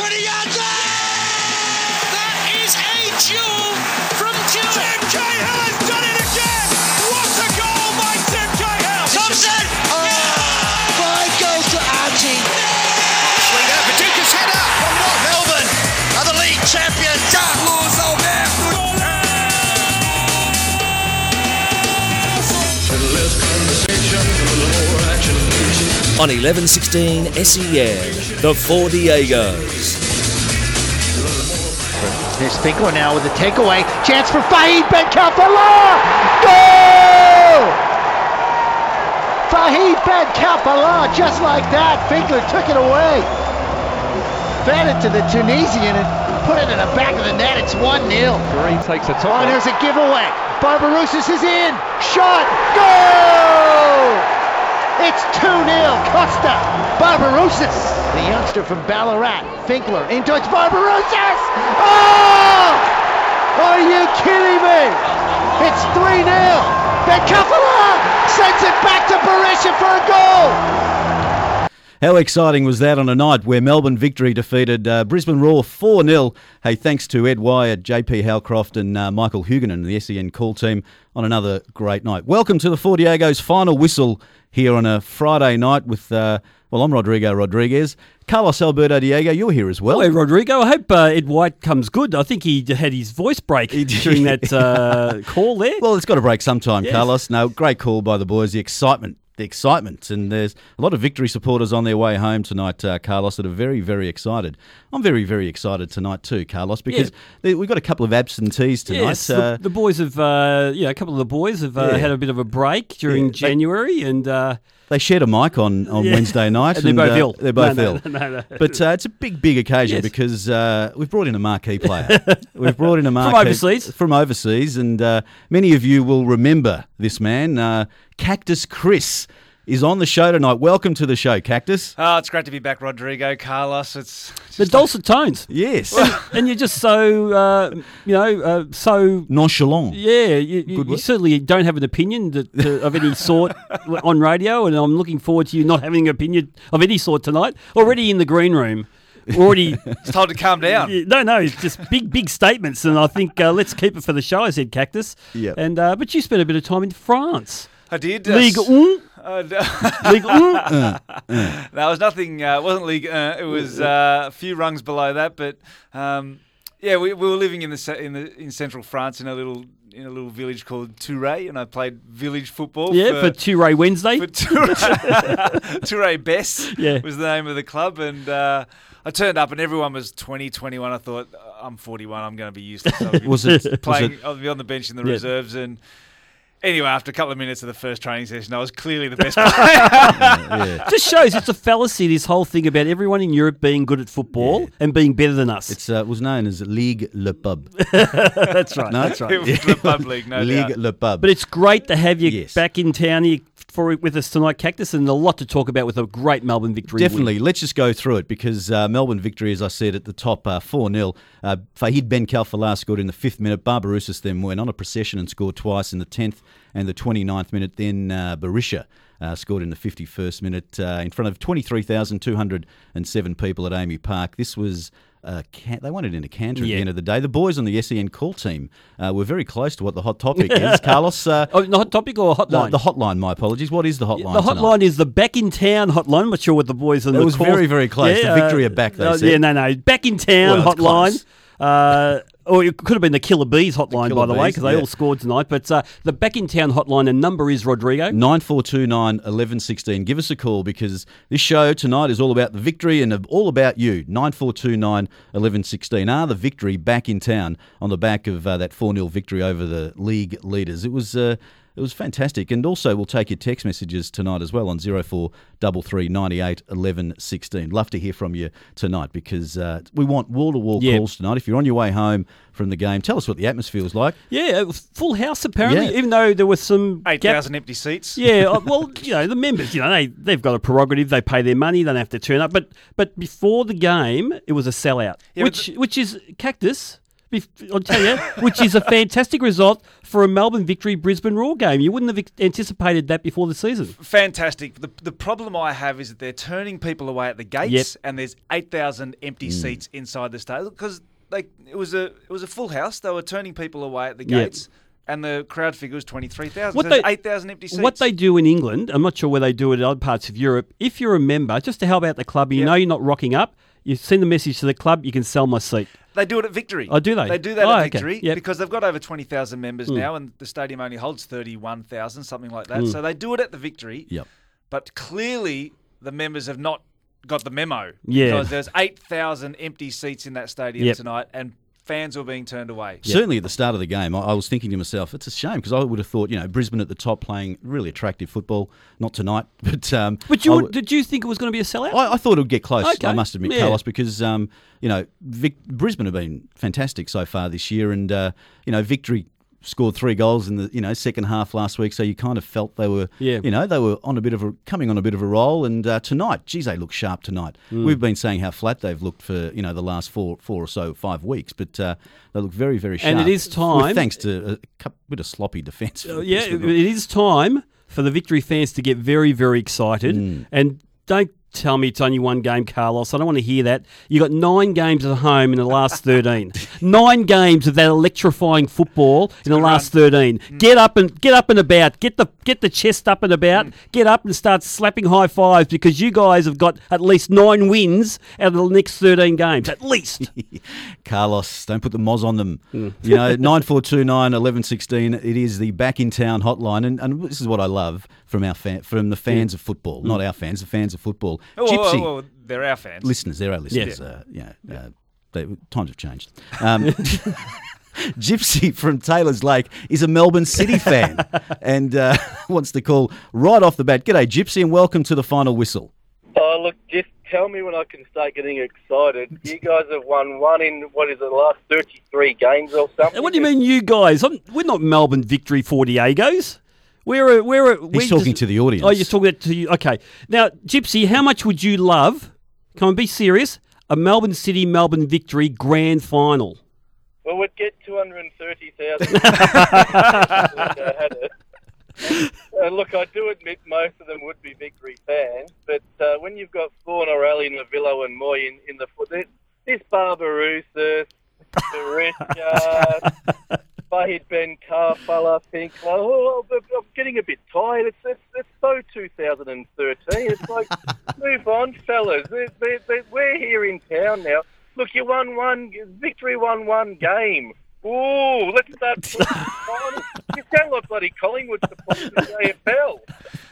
20 yards That is a duel from Tim Cahill has done it again! What a goal by Tim Cahill! Thompson! Five goals to Archie. Swing out, Paducah's header! From what? Melbourne are the league champions! Dark Lords Old On 1116 SEN, the Four Diegos. There's Finkler now with a takeaway. Chance for Fahid Ben Khalfallah! Goal! Fahid Ben Khalfallah, just like that. Finkler took it away. Fed it to the Tunisian and put it in the back of the net. It's 1 0. Green takes a Oh, there's a giveaway. Barbarouses is in. Shot. Goal! It's 2 0. Kosta. Barbarouses. The youngster from Ballarat. Finkler in towards Barbarouses. Oh! Are you kidding me? It's 3 0. Ben Khalfallah sends it back to Berisha for a goal. How exciting was that on a night where Melbourne Victory defeated uh, Brisbane Roar 4 0? Hey, thanks to Ed Wyatt, JP Howcroft, and uh, Michael Huguenin, and the SEN call team, on another great night. Welcome to the Four Diego's final whistle here on a Friday night with, uh, well, I'm Rodrigo Rodriguez. Carlos Alberto Diego, you're here as well. Hello, Rodrigo. I hope uh, Ed White comes good. I think he had his voice break during that uh, call there. Well, it's got to break sometime, Yes. Carlos. No, great call by the boys. The excitement, the excitement, and there's a lot of victory supporters on their way home tonight, uh, Carlos, that are very, very excited. I'm very, very excited tonight too, Carlos, because there- we've got a couple of absentees tonight. yes, uh, the, the boys have, uh, you know, a couple of the boys have uh, Yeah. had a bit of a break during Yeah, they- January, and uh, they shared a mic on, on Yeah. Wednesday night. And they're both uh, ill. They're both No, ill. no, no. But uh, it's a big, big occasion Yes. because uh, we've brought in a marquee player. we've brought in a marquee from overseas. from overseas, and uh, many of you will remember this man, uh, Cactus Chris. Is on the show tonight. Welcome to the show, Cactus. Oh, it's great to be back, Rodrigo, Carlos. It's the dulcet tones. Yes. and you're just so, uh, you know, uh, so. Nonchalant. Yeah, you, you, you certainly don't have an opinion that, uh, of any sort on radio, and I'm looking forward to you not having an opinion of any sort tonight. Already in the green room, already it's told to calm down. No, no, it's just big, big statements, and I think uh, let's keep it for the show. I said Cactus. Yeah. And uh, but you spent a bit of time in France. I did. uh, Ligue s- 1. uh, Ligue 1. no, it was nothing. Uh, it wasn't league. Uh, it was uh, a few rungs below that. But um, yeah, we, we were living in the in the in central France in a little in a little village called Touré, and I played village football. Yeah, for Touré Wednesday. for Touré, Touré Bess Yeah. was the name of the club, and uh, I turned up, and everyone was 20, 21. I thought I'm 41. I'm going to be useless. I'll be Was it- was playing? it- I'll be on the bench in the Yeah. reserves, and anyway, after a couple of minutes of the first training session, I was clearly the best player. yeah. Just shows it's a fallacy. This whole thing about everyone in Europe being good at football and being better than us. It's uh, was known as Ligue Le Pub. that's right. No? That's right. it was the pub league, no Ligue doubt. Le Pub. But it's great to have you Yes. back in town here for with us tonight, Cactus, and a lot to talk about with a great Melbourne victory. win. Definitely. Let's just go through it because uh, Melbourne victory, as I said at the top, uh, 4 0. Uh, Fahid Ben Khalfallah scored in the fifth minute. Barbarouses then went on a procession and scored twice in the 10th and the 29th minute. Then uh, Berisha uh, scored in the 51st minute uh, in front of 23,207 people at AAMI Park. This was. Uh, can- they wanted in a canter at the end of the day. The boys on the SEN call team uh, were very close to what the hot topic is. Carlos, uh, Oh, the hot topic or the, hotline? the hotline. My apologies. What is the hotline? the tonight? hotline is the back in town hotline. I'm not sure what the boys on It the was call- very, very close. The Victory are back, they uh, said. Yeah, no, no, back in town Well, hotline. Or it could have been the Killer Bees hotline, Killer by the way, Bees, because they yeah. all scored tonight. But uh, the back in town hotline the number is Rodrigo. 9429 1116. Give us a call because this show tonight is all about the victory and all about you. 9429 1116. Are the victory back in town on the back of uh, that 4 0 victory over the league leaders? It was. Uh, it was fantastic. And also, we'll take your text messages tonight as well on 0433 98 11 16. Love to hear from you tonight because uh, we want wall to wall calls tonight. If you're on your way home from the game, tell us what the atmosphere was like. Yeah, it was full house apparently, Yeah. even though there was some Eight gap- thousand empty seats. Yeah, uh, well, you know, the members, you know, they they've got a prerogative. They pay their money. They don't have to turn up. But but before the game, it was a sellout, Yeah, but which which is cactus. Bef- I'll tell you, which is a fantastic result for a Melbourne victory Brisbane Roar game. You wouldn't have anticipated that before the season. Fantastic. The, the problem I have is that they're turning people away at the gates, Yep. and there's eight thousand empty Mm. seats inside the stadium because like it was a it was a full house. They were turning people away at the Yep. gates, and the crowd figure was twenty three thousand. What So there's they- eight thousand empty seats. What they do in England, I'm not sure where they do it in other parts of Europe. If you're a member, just to help out the club, and you Yep. know you're not rocking up, you send the message to the club, you can sell my seat. They do it at Victory. Oh, do they? They do that Oh, at okay. Victory Yep. because they've got over 20,000 members Mm. now and the stadium only holds 31,000, something like that. Mm. So they do it at the Victory. Yep. But clearly the members have not got the memo. Yeah. Because there's 8,000 empty seats in that stadium Yep. tonight and fans were being turned away. Certainly at the start of the game, I, I was thinking to myself, it's a shame because I would have thought, you know, Brisbane at the top playing really attractive football. Not tonight, but um, But you I would, did you think it was going to be a sellout? I, I thought it would get close. Okay. I must admit, Yeah. Carlos, because um, you know Vic, Brisbane have been fantastic so far this year, and uh, you know Victory scored three goals in the you know second half last week, so you kind of felt they were Yeah. you know they were on a bit of a coming on a bit of a roll, and uh, tonight, geez, they look sharp tonight. Mm. We've been saying how flat they've looked for you know the last four four or so five weeks, but uh, they look very very sharp. And it is time- thanks to a bit of sloppy defence. Uh, yeah, it, it is time for the victory fans to get very, very excited. Mm. And don't tell me it's only one game, Carlos. I don't want to hear that. You got nine games at home in the last 13. nine games of that electrifying football in the last 13. Mm. Get up and get up and about. Get the get the chest up and about. Mm. Get up and start slapping high fives because you guys have got at least nine wins out of the next 13 games. At least. Carlos, don't put the moz on them. Mm. You know, 9429 1116, it is the back in town hotline. And, and this is what I love from our fan, from the fans of football, not our fans, the fans of football. Oh, well, Gypsy, well, well, they're our fans. listeners, they're our listeners. Yes. Uh, you know, uh, they, times have changed. Um, Gypsy from Taylor's Lake is a Melbourne City fan and uh, wants to call right off the bat. G'day, Gypsy, and welcome to the final whistle. Oh, look, just tell me when I can start getting excited. You guys have won one in, what is it, the last 33 games or something? what do you mean, you guys? I'm, we're not Melbourne victory for Diegos. We're a, we're a, we're talking to the audience. Oh, you're talking to you. Okay. Now, Gypsy, how much would you love? Come on, be serious. A Melbourne City Melbourne victory grand final. Well, we'd get 230,000. I. Uh, look, I do admit most of them would be victory fans, but uh, when you've got Thorn, O'Reilly, Novillo and Mooy in, in the foot, this, this Barbarouses, Berisha, Fahid Ben Khalfallah, Finkler, oh, I'm I'm getting a bit tired. It's, it's, it's so 2013. It's like, move on, fellas. They're, they're, they're, we're here in town now. Look, you won one, victory won one game. Ooh, let's start. you sound like bloody Collingwood supporters in the AFL.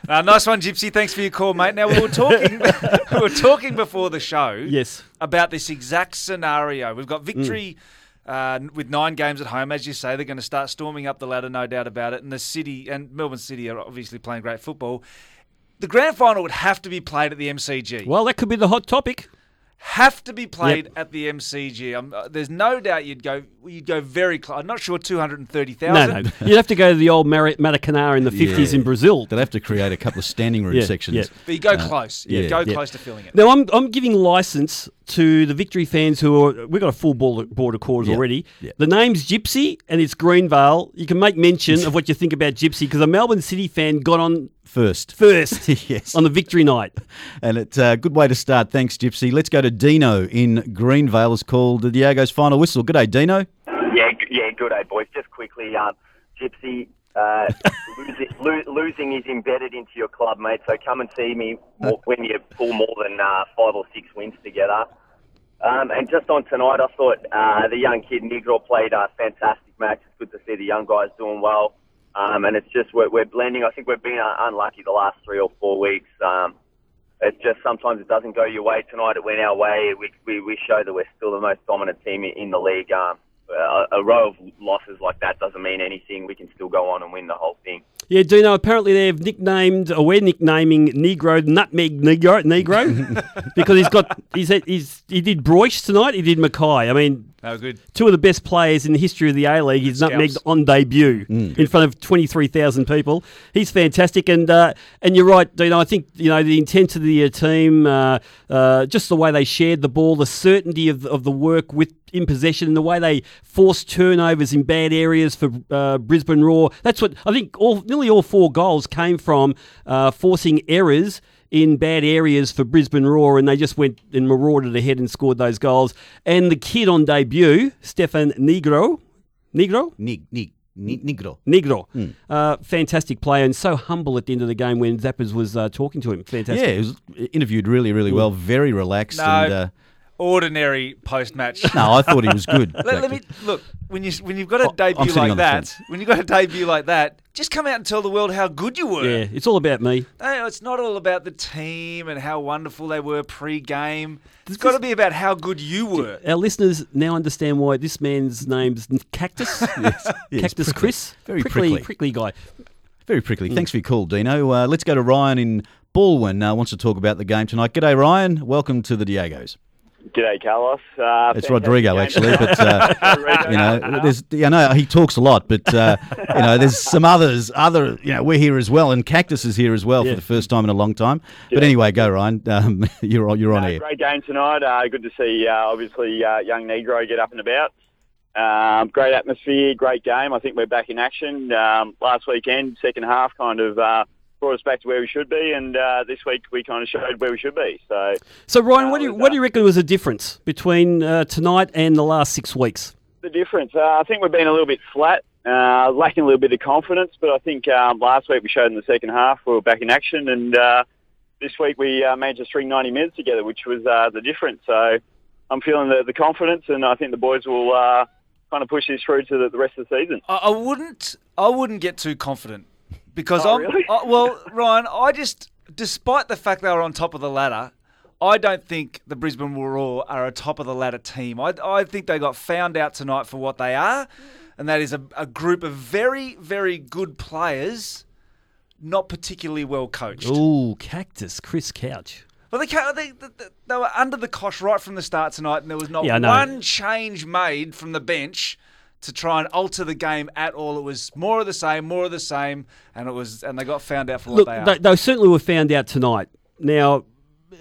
Uh, nice one, Gypsy. Thanks for your call, mate. Now we were talking, we were talking before the show. Yes. About this exact scenario. We've got victory Mm. Uh, with nine games at home, as you say. They're going to start storming up the ladder, no doubt about it. And the city and Melbourne City are obviously playing great football. The grand final would have to be played at the MCG. Well, that could be the hot topic. Have to be played at the MCG. Um, uh, there's no doubt you'd go you'd go very close. I'm not sure 230,000. No, no. You'd have to go to the old Mar- Maracanã in the 50s in Brazil. They'll have to create a couple of standing room Yeah, sections. yeah. But you go Uh, close. You yeah, go yeah. close to filling it. Now, I'm, I'm giving license to the Victory fans who are. We've got a full board, board of callers Yeah, already. yeah. The name's Gypsy and it's Greenvale. You can make mention of what you think about Gypsy because a Melbourne City fan got on First. first yes. on the victory night. And it's a good way to start. Thanks, Gypsy. Let's go to Dino in Greenvale. It's called the Diego's final whistle. Good day, Dino. Yeah, yeah, good day, boys. Just quickly, um, Gypsy, uh, losing, lo- losing is embedded into your club, mate. So come and see me when you pull more than uh, five or six wins together. Um, and just on tonight, I thought uh, the young kid Nigro played a fantastic match. It's good to see the young guys doing well. Um, and it's just we're, we're blending. I think we've been unlucky the last three or four weeks. Um, it's just sometimes it doesn't go your way. Tonight it went our way. We, we, we show that we're still the most dominant team in, in the league. Um, a, a row of losses like that doesn't mean anything. We can still go on and win the whole thing. Yeah, Dino. Apparently, they've nicknamed, or we're nicknaming Nigro Nutmeg Nigro, Nigro because he's got he's, he's he did Broich tonight. He did McKay. I mean, Oh, good. two of the best players in the history of the A League. He's Good nutmegged on debut in front of twenty three thousand people. He's fantastic, and uh, and you're right, Dino. I think you know the intensity of the team, uh, uh, just the way they shared the ball, the certainty of of the work with in possession, and the way they forced turnovers in bad areas for uh, Brisbane Roar. That's what I think. All nearly all four goals came from uh, forcing errors in bad areas for Brisbane Roar, and they just went and marauded ahead and scored those goals. And the kid on debut, Stefan Nigro, Nigro, Nig, nig, Nigro. Nigro, Hmm. uh, fantastic player, and so humble at the end of the game when Zappers was uh, talking to him. Fantastic. Yeah, he was interviewed really, really well. Very relaxed. No, and, uh, ordinary post match. no, I thought he was good. Let, let me look when you when you've got a Oh, I'm debut sitting like on the that. fence. When you've got a debut like that, just come out and tell the world how good you were. Yeah, it's all about me. No, it's not all about the team and how wonderful they were pre-game. It's got to be about how good you were. Our listeners now understand why this man's name's Cactus. yes, Cactus prickly. Chris. Very prickly, prickly. prickly guy. Very prickly. Thanks for your call, Dino. Uh, let's go to Ryan in Baldwin. Uh, wants to talk about the game tonight. G'day, Ryan. Welcome to the Diegos. G'day, Carlos. Uh, It's Rodrigo, actually, but uh, you know, there's, I know he talks a lot, but uh, you know, there's some others. Other, you know, we're here as well, and Cactus is here as well Yeah. for the first time in a long time. But anyway, go Ryan. Um, you're on, you're on air. Great game tonight. Uh, good to see, uh, obviously, uh, young Nigro get up and about. Um, great atmosphere, great game. I think we're back in action. Um, last weekend, second half, kind of uh, brought us back to where we should be, and uh, this week we kind of showed where we should be. So So Ryan, Uh, what do you what uh, do you reckon was the difference between uh, tonight and the last six weeks? the difference, uh, I think we've been a little bit flat, uh, lacking a little bit of confidence. But I think um, last week we showed in the second half we were back in action, and uh, this week we uh, managed to string 90 minutes together, which was uh, the difference. So I'm feeling the, the confidence, and I think the boys will uh, kind of push this through to the, the rest of the season. I, I wouldn't. I wouldn't get too confident because Oh, I'm. really? I, well, Ryan, I just, despite the fact they were on top of the ladder, I don't think the Brisbane Roar are a top of the ladder team. I, I think they got found out tonight for what they are, and that is a, a group of very, very good players, not particularly well coached. Ooh, Cactus, Chris Couch. Well, they, they, they, they were under the cosh right from the start tonight, and there was not Yeah, one change made from the bench to try and alter the game at all. It was more of the same, more of the same, and it was, and they got found out for Look, what they are. they, they certainly were found out tonight. Now,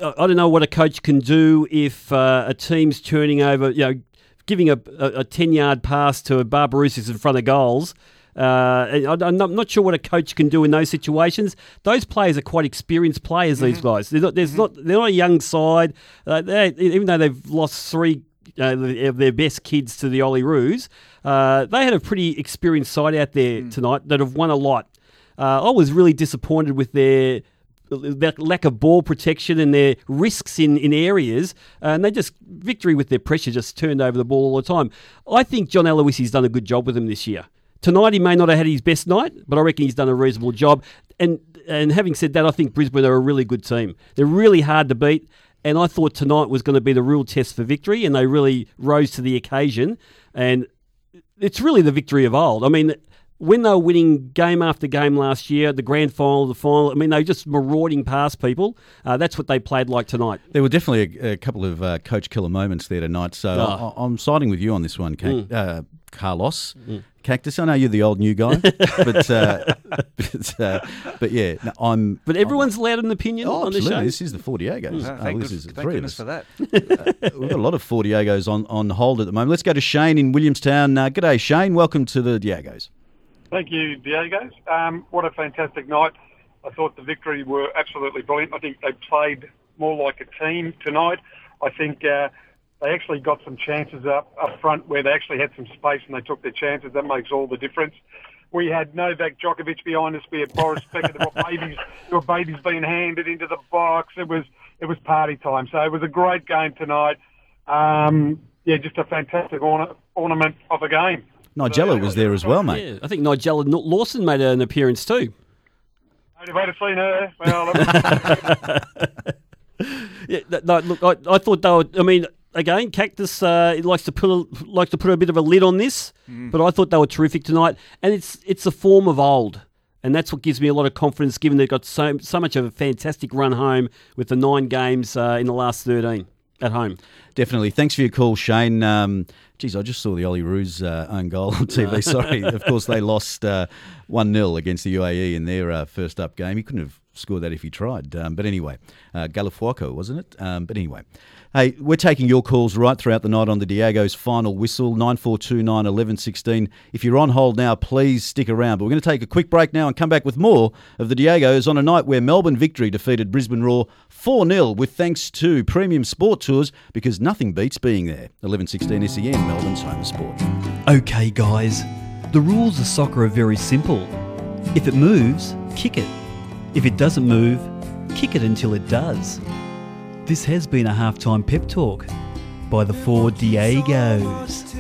I don't know what a coach can do if uh, a team's turning over, you know, giving a, a, a 10 yard pass to a Barbarouses in front of goals. Uh, I- I'm not, sure what a coach can do in those situations. Those players are quite experienced players. These Mm-hmm. guys, they're not, there's not, they're not a young side. Uh, even though they've lost three uh, of their best kids to the Olyroos, uh, they had a pretty experienced side out there Mm. tonight that have won a lot. Uh, I was really disappointed with their their lack of ball protection and their risks in, in areas, uh, and they just victory with their pressure just turned over the ball all the time. I think John Aloisi's done a good job with them this year. Tonight he may not have had his best night, but I reckon he's done a reasonable job. And and having said that, I think Brisbane are a really good team. They're really hard to beat, and I thought tonight was going to be the real test for victory, and they really rose to the occasion. And it's really the victory of old. I mean, when they were winning game after game last year, the grand final, the final, I mean, they were just marauding past people. Uh, that's what they played like tonight. There were definitely a, a couple of uh, coach killer moments there tonight. So Oh. I, I'm siding with you on this one, Ca- Mm. uh, Carlos. Cactus. I know you're the old new guy, but uh, but, uh, but yeah, no, I'm. But everyone's allowed an opinion Oh, on the absolutely. show. This is the Four Diegos. Oh, Uh, thank this good- is the thank three of goodness for that. We've got a lot of Four Diegos on, on hold at the moment. Let's go to Shane in Williamstown. Uh, g'day, Shane. Welcome to the Diegos. Thank you, Diego. Um, what a fantastic night. I thought the victory were absolutely brilliant. I think they played more like a team tonight. I think uh, they actually got some chances up, up front where they actually had some space and they took their chances. That makes all the difference. We had Novak Djokovic behind us. We had Boris Becker. There were babies, there were babies being handed into the box. It was it was party time. So it was a great game tonight. Um, yeah, just a fantastic orna- ornament of a game. Nigella was there as well, mate. Yeah, I think Nigella Lawson made an appearance too. I'd have seen her. Well, that Yeah, no, look, I, I thought they were. I mean, again, Cactus uh, likes to put a, likes to put a bit of a lid on this, but I thought they were terrific tonight, and it's it's a form of old, And that's what gives me a lot of confidence, given they've got so so much of a fantastic run home with the nine games uh, in the last thirteen at home. Definitely. Thanks for your call, Shane. Um, geez, I just saw the Olyroos uh, own goal on TV. Sorry. of course, they lost uh, 1 0 against the UAE in their uh, first up game. He couldn't have scored that if he tried. Um, but anyway, uh, Galafuaco, wasn't it? Um, but anyway. Hey, we're taking your calls right throughout the night on the Diego's final whistle, 9429 1116. If you're on hold now, please stick around. But we're going to take a quick break now and come back with more of the Diegos on a night where Melbourne Victory defeated Brisbane Roar 4 0 with thanks to Premium Sport Tours because nothing beats being there. 1116 SEN, Melbourne's home of sport. Okay, guys, the rules of soccer are very simple. If it moves, kick it. If it doesn't move, kick it until it does. This has been a halftime pep talk by the four Diegos.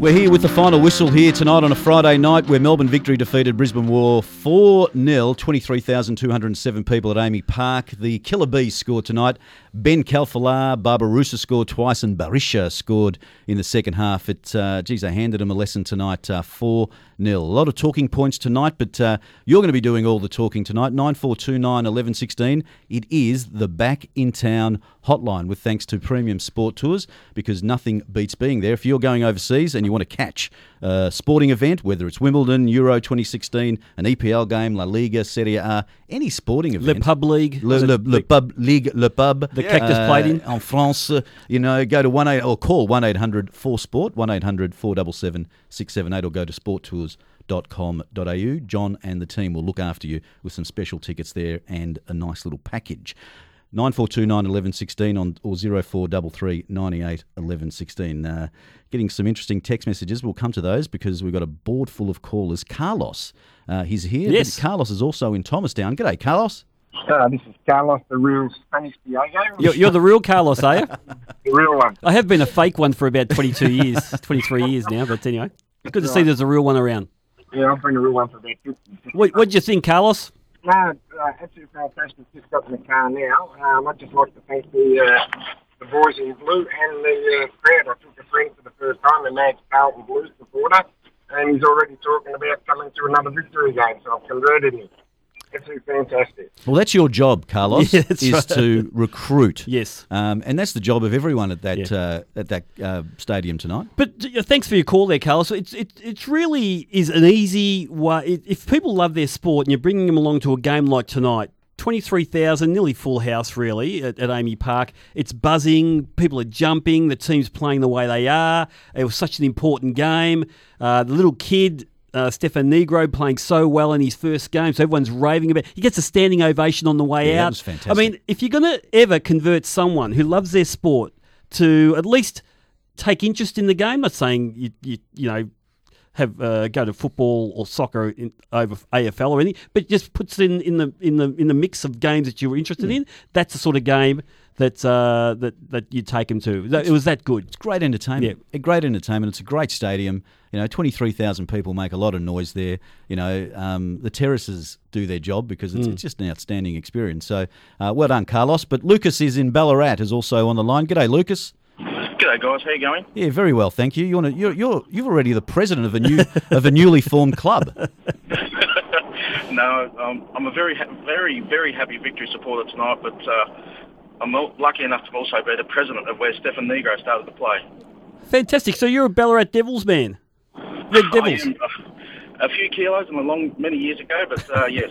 We're here with the final whistle here tonight on a Friday night where Melbourne Victory defeated Brisbane Roar 4 0, 23,207 people at AAMI Park. The Killer Bees scored tonight. Ben Khalfallah, Barbarouses scored twice, and Berisha scored in the second half. It, uh, geez, they handed them a lesson tonight, uh, 4 0. A lot of talking points tonight, but uh, you're going to be doing all the talking tonight. 9429 1116. It is the Back in Town hotline with thanks to Premium Sport Tours because nothing beats being there. If you're going overseas and you want to catch a sporting event, whether it's Wimbledon, Euro 2016, an EPL game, La Liga, Serie A, any sporting event. Le. Pub League. Le, le, le Pub League, Le Pub. The Cactus played in. En France, uh, you know, go to 1 8 or call 1 800 4 Sport, 1 800 477 678, or go to sporttours.com.au. John and the team will look after you with some special tickets there and a nice little package. 9429 1116 on or 0433 98 1116. Uh, getting some interesting text messages. We'll come to those because we've got a board full of callers. Carlos, uh, he's here. Yes. Carlos is also in Thomastown. G'day, Carlos. Uh, this is Carlos, the real Spanish Diego. You're, you're the real Carlos, are you? the real one. I have been a fake one for about 22 years, 23 years now, but anyway. it's Good to see there's a real one around. Yeah, I've been the real one for about 50. What What'd you think, Carlos? No, uh, absolutely fantastic. Just got in the car now. Um, I'd just like to thank the uh, the boys in blue and the uh, crowd. I took a friend for the first time, a Max Carlton Blues supporter, and he's already talking about coming to another victory game, so I've converted him. Absolutely fantastic. Well, that's your job, Carlos, Yeah, is right. to recruit. Yes. Um, and that's the job of everyone at that uh, at that uh, stadium tonight. But uh, thanks for your call there, Carlos. It's it, it really is an easy way. If people love their sport and you're bringing them along to a game like tonight, 23,000, nearly full house really at, at AAMI Park. It's buzzing. People are jumping. The team's playing the way they are. It was such an important game. Uh, the little kid, uh, Stefan Nigro, playing so well in his first game. So everyone's raving about He gets a standing ovation on the way Yeah, that out. was fantastic. I mean, if you're going to ever convert someone who loves their sport to at least take interest in the game, not saying you, you, you know, have uh, go to football or soccer in, over AFL or anything, but just puts it in, in the in the in the mix of games that you're interested in. That's the sort of game that uh, that that you take them to. It was that good. It's great entertainment. A great entertainment. It's a great stadium. You know, twenty three thousand people make a lot of noise there. You know, um, the terraces do their job because it's, Mm. it's just an outstanding experience. So, uh, well done, Carlos. But Lucas is in Ballarat, is also on the line. G'day, Lucas. G'day guys, how you going? Yeah, very well, thank you. You're, you're, you're, you're already the president of a new of a newly formed club. No, um, I'm a very, ha- very, very happy victory supporter tonight, but uh, I'm lucky enough to also be the president of where Stefan Nigro started to play. Fantastic. So you're a Ballarat Devils man. Red Devils. Am uh, a few kilos and a long many years ago, but uh, yes.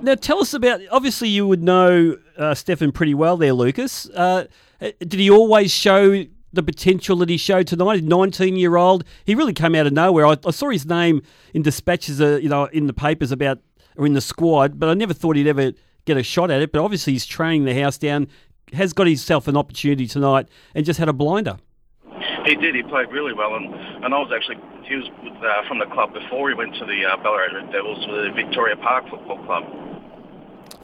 Now, tell us about. Obviously, you would know uh, Stefan pretty well, there, Lucas. Uh, did he always show the potential that he showed tonight? Nineteen-year-old, he really came out of nowhere. I, I saw his name in dispatches, uh, you know, in the papers about or in the squad, but I never thought he'd ever get a shot at it. But obviously, he's training the house down. Has got himself an opportunity tonight, and just had a blinder. He did. He played really well, and, and I was actually he was with, uh, from the club before he went to the uh, Ballarat Red Devils, the Victoria Park Football Club.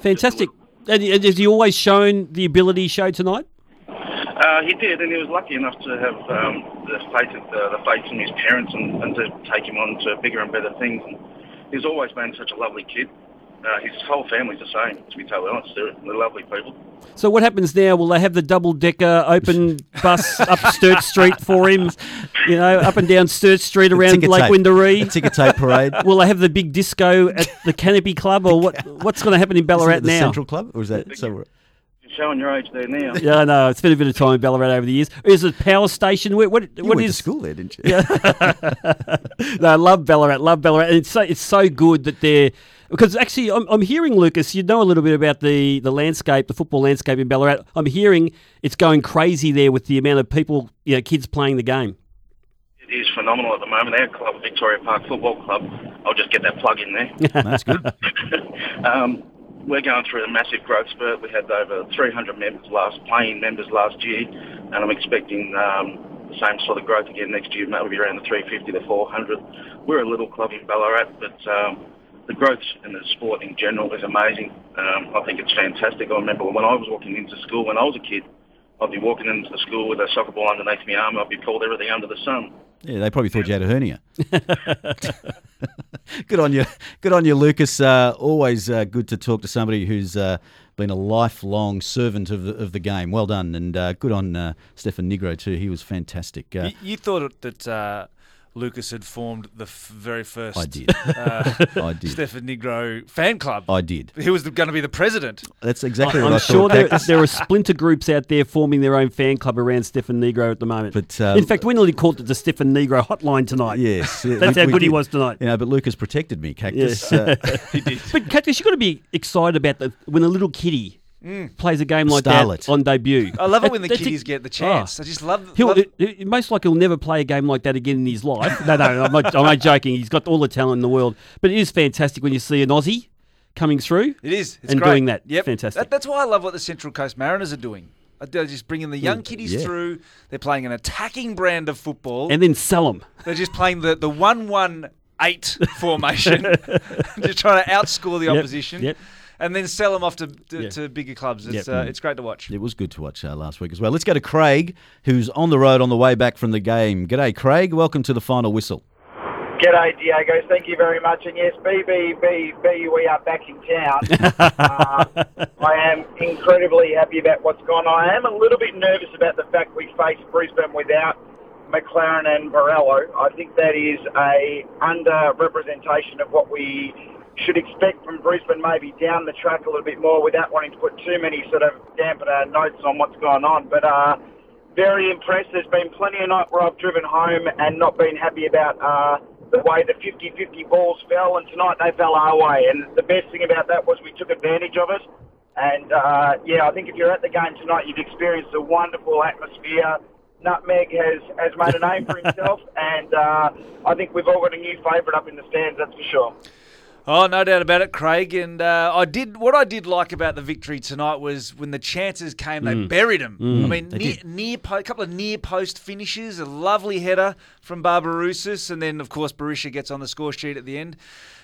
Fantastic. And, has he always shown the ability he showed tonight? Uh, he did, and he was lucky enough to have um, the faith of the, the faith in his parents and, and to take him on to bigger and better things. And he's always been such a lovely kid, Uh, his whole family's the same, to be totally honest. They're, they're lovely people. So what happens now? Will they have the double decker open bus up Sturt Street for him? You know, up and down Sturt Street around ticker Lake tape. Wendouree. The ticker tape parade. Will they have the big disco at the Canopy Club, or what? What's going to happen in Ballarat Is it the now? Central Club, or is that somewhere? You're showing your age there now. Yeah, I know. It's been a bit of time in Ballarat over the years. Is it power station? What? What, You what went is to school there, didn't you? Yeah. no, I love Ballarat. Love Ballarat. And it's so it's so good that they're because actually I'm, I'm hearing Lucas. You know a little bit about the the landscape, the football landscape in Ballarat. I'm hearing it's going crazy there with the amount of people, you know, kids playing the game. It is phenomenal at the moment. Our club, Victoria Park Football Club, I'll just get that plug in there. That's good. um, we're going through a massive growth spurt. We had over 300 members last, paying members last year, and I'm expecting um, the same sort of growth again next year, maybe around the 350 to 400. We're a little club in Ballarat, but um, the growth in the sport in general is amazing. Um, I think it's fantastic. I remember when I was walking into school when I was a kid, I'd be walking into the school with a soccer ball underneath my arm. I'd be called everything under the sun. Yeah, they probably thought you had a hernia. good on you, good on you, Lucas. Uh, always uh, good to talk to somebody who's uh, been a lifelong servant of the, of the game. Well done, and uh, good on uh, Stefan Nigro too. He was fantastic. Uh, You, you thought that uh, Lucas had formed the f- very first I did. Uh, I did. Stefan Nigro fan club. I did. He was going to be the president. That's exactly I'm what I sure thought. there, there are splinter groups out there forming their own fan club around Stefan Nigro at the moment. But, uh, in fact, we nearly called it the Stefan Nigro hotline tonight. Yes, yeah, that's we- how we good he was tonight. You know, but Lucas protected me, Cactus. Yeah. Uh, But Cactus, you've got to be excited about the, when a little kitty Mm. plays a game like Starlet. that on debut. I love it when the That's a- kiddies get the chance. I just love. He'll, love it- it- most likely he'll never play a game like that again in his life. No, no, I'm not, I'm not joking. He's got all the talent in the world. But it is fantastic when you see an Aussie coming through. It is. It's and great. doing that. Yep. Fantastic. That- that's why I love what the Central Coast Mariners are doing. They're just bringing the young kiddies yeah. through. They're playing an attacking brand of football. and then sell them. They're just playing the, the 1 1 8 formation, just trying to outscore the Yep, opposition. yep. And then sell them off to, to, Yeah. to bigger clubs. It's, Yep. uh, it's great to watch. it was good to watch uh, last week as well. Let's go to Craig, who's on the road on the way back from the game. G'day, Craig. Welcome to the final whistle. G'day, Diego. Thank you very much. And yes, BBBB, we are back in town. uh, I am incredibly happy about what's gone. on. I am a little bit nervous about the fact we face Brisbane without Maclaren and Borrello. I think that is a under-representation of what we should expect from Brisbane maybe down the track a little bit more without wanting to put too many sort of dampener notes on what's going on. But uh, very impressed. There's been plenty of night where I've driven home and not been happy about uh, the way the 50-50 balls fell, and tonight they fell our way. And the best thing about that was we took advantage of it. And uh, yeah, I think if you're at the game tonight, you've experienced a wonderful atmosphere. Nutmeg has, has made a name for himself, and uh, I think we've all got a new favourite up in the stands, that's for sure. Oh, no doubt about it, Craig. And uh, I did what I did like about the victory tonight was when the chances came, they Mm. buried them. Mm. I mean, near, near po- a couple of near post finishes, a lovely header from Barbarouses, and then of course Berisha gets on the score sheet at the end.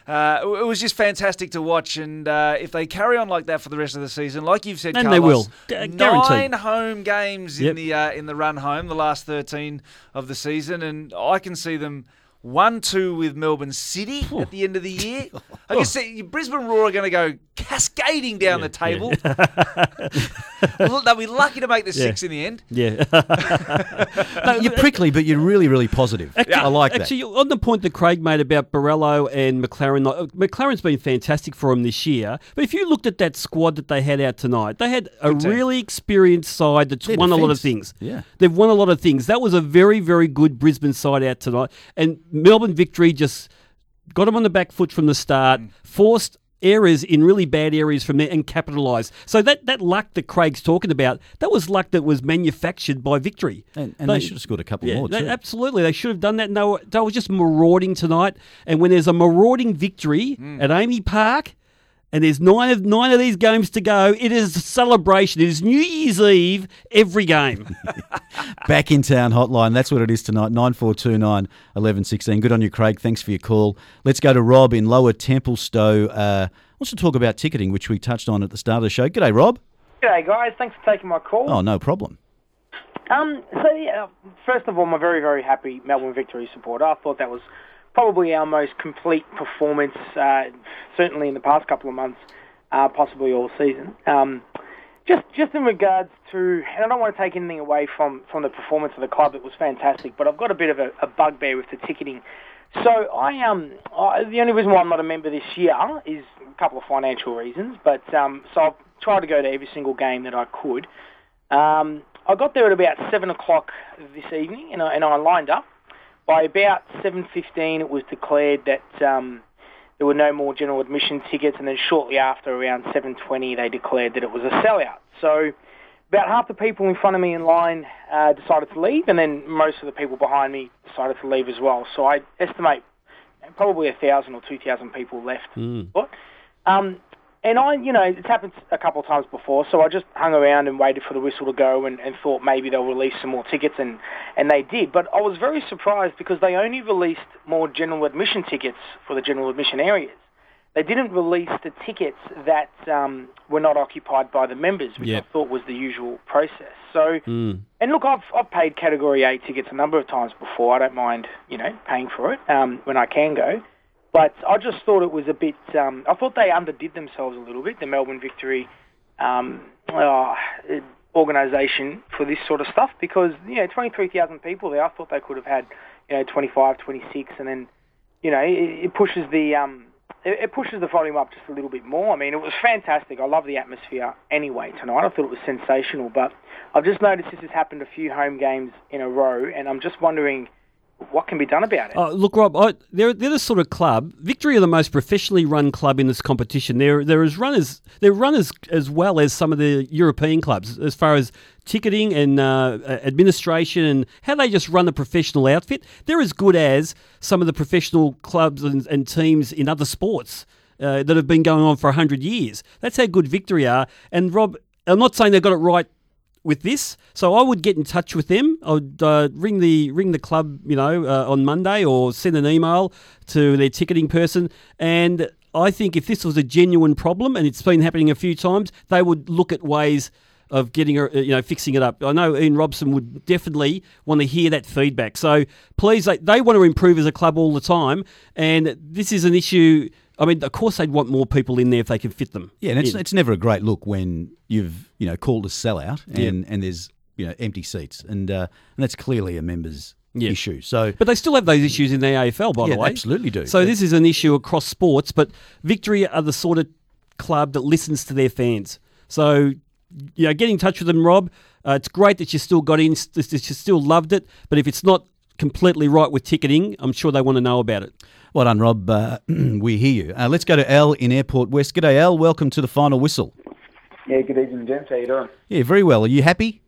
Uh, it was just fantastic to watch, and uh, if they carry on like that for the rest of the season, like you've said, And they will. Gu- nine home games Yep. in the uh, in the run home, the last thirteen of the season, and I can see them. One two with Melbourne City at the end of the year. I can see Brisbane Roar are going to go cascading down the table. Well, They'll be lucky to make the Yeah. six in the end. Yeah. you're prickly, but you're really, really positive. I like that. Actually, on the point that Craig made about Borrello and Maclaren, uh, Maclaren's been fantastic for him this year. But if you looked at that squad that they had out tonight, they had a team. really experienced side that's Their won a lot of defence. things. Yeah. They've won a lot of things. That was a very, very good Brisbane side out tonight. And Melbourne victory just got them on the back foot from the start, forced errors in really bad areas from there and capitalised. So that, that luck that Craig's talking about, that was luck that was manufactured by victory. And, and they, should have scored a couple Yeah, more they- too. absolutely. They should have done that. And they were, they just marauding tonight. And when there's a marauding victory Hmm. at AAMI Park, and there's nine of nine of these games to go, it is a celebration. It is New Year's Eve every game. Back in town hotline. That's what it is tonight. 9429 1116. Good on you, Craig. Thanks for your call. Let's go to Rob in Lower Templestowe. Uh, wants to talk about ticketing, which we touched on at the start of the show. G'day, Rob. G'day, guys. Thanks for taking my call. Oh, no problem. Um, so, yeah, first of all, I'm a very, very happy Melbourne victory supporter. I thought that was probably our most complete performance, uh, certainly in the past couple of months, uh, possibly all season. Um, just just in regards to, and I don't want to take anything away from, from the performance of the club. It was fantastic, but I've got a bit of a, a bugbear with the ticketing. So I um the only reason why I'm not a member this year is a couple of financial reasons. But um so I've tried to go to every single game that I could. Um, I got there at about seven o'clock this evening, and I, and I lined up. By about seven fifteen, it was declared that um, there were no more general admission tickets, and then shortly after, around seven twenty, they declared that it was a sellout. So about half the people in front of me in line uh, decided to leave, and then most of the people behind me decided to leave as well. So I estimate probably a thousand or two thousand people left. Um, and I, you know, it's happened a couple of times before, so I just hung around and waited for the whistle to go and, and thought maybe they'll release some more tickets, and, and they did. But I was very surprised because they only released more general admission tickets for the general admission areas. They didn't release the tickets that um, were not occupied by the members, which Yep. I thought was the usual process. So, Mm. and look, I've, I've paid Category A tickets a number of times before. I don't mind, you know, paying for it um, when I can go. But I just thought it was a bit. Um, I thought they underdid themselves a little bit. The Melbourne Victory um, uh, organisation for this sort of stuff because you know 23,000 people there. I thought they could have had you know 25, 26, and then you know it, it pushes the um, it, it pushes the volume up just a little bit more. I mean, it was fantastic. I love the atmosphere anyway tonight. I thought it was sensational. But I've just noticed this has happened a few home games in a row, and I'm just wondering what can be done about it. Uh, look, Rob, I, they're they're the sort of club. Victory are the most professionally run club in this competition. They're they're as run as they're run as, as well as some of the European clubs as far as ticketing and uh, administration and how they just run a professional outfit. They're as good as some of the professional clubs and, and teams in other sports. Uh, that have been going on for 100 years. That's how good Victory are. And Rob, I'm not saying they got it right with this. So I would get in touch with them. I would uh, ring the ring the club, you know, uh, on Monday, or send an email to their ticketing person. And I think if this was a genuine problem, and it's been happening a few times, they would look at ways of getting, you know, fixing it up. I know Ian Robson would definitely want to hear that feedback. So please, they, they want to improve as a club all the time, and this is an issue. I mean, of course, they'd want more people in there if they can fit them. Yeah, and it's, in. it's never a great look when you've you know called a sellout Yeah. and, and there's you know empty seats, and uh, and that's clearly a members issue. So, But they still have those issues in the AFL, by Yeah, the way. absolutely do. So this is an issue across sports, but Victory are the sort of club that listens to their fans. So, you know, get in touch with them, Rob. Uh, it's great that you still got in, that you still loved it. But if it's not completely right with ticketing, I'm sure they want to know about it. Well done, Rob. Uh, we hear you. Uh, let's go to Al in Airport West. G'day, Al. Welcome to the final whistle. Yeah, good evening, gents. How you doing? Yeah, very well. Are you happy?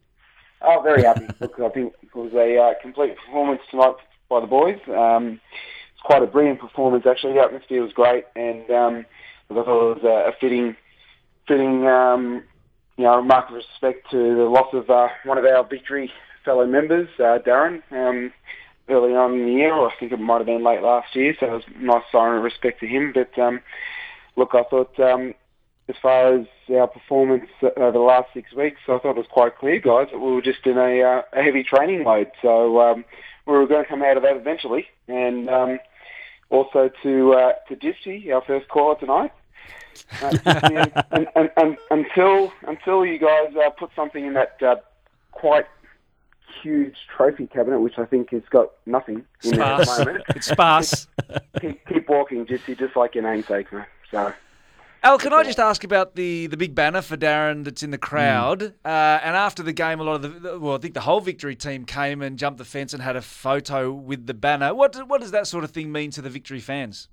Oh, very happy. Look, I think it was a uh, complete performance tonight by the boys. Um, it's quite a brilliant performance, actually. The atmosphere was great, and um, I thought it was a, a fitting, fitting, um, you know, mark of respect to the loss of uh, one of our victory fellow members, uh, Darren, um, early on in the year, or I think it might have been late last year. So it was a nice sign of respect to him. But um, look, I thought um, as far as our performance over the last six weeks, I thought it was quite clear, guys, that we were just in a, uh, a heavy training mode. So um, we were going to come out of that eventually. And um, also to uh, to Gypsy, our first caller tonight. Uh, and, and, and, until until you guys uh, put something in that uh, quite huge trophy cabinet, which I think has got nothing in there at the moment. It's sparse. keep, keep walking, Gypsy, just like your namesake, man. So. Al, can I just ask about the, the big banner for Darren that's in the crowd? Mm. Uh, and after the game, a lot of the well, I think the whole victory team came and jumped the fence and had a photo with the banner. What what does that sort of thing mean to the victory fans?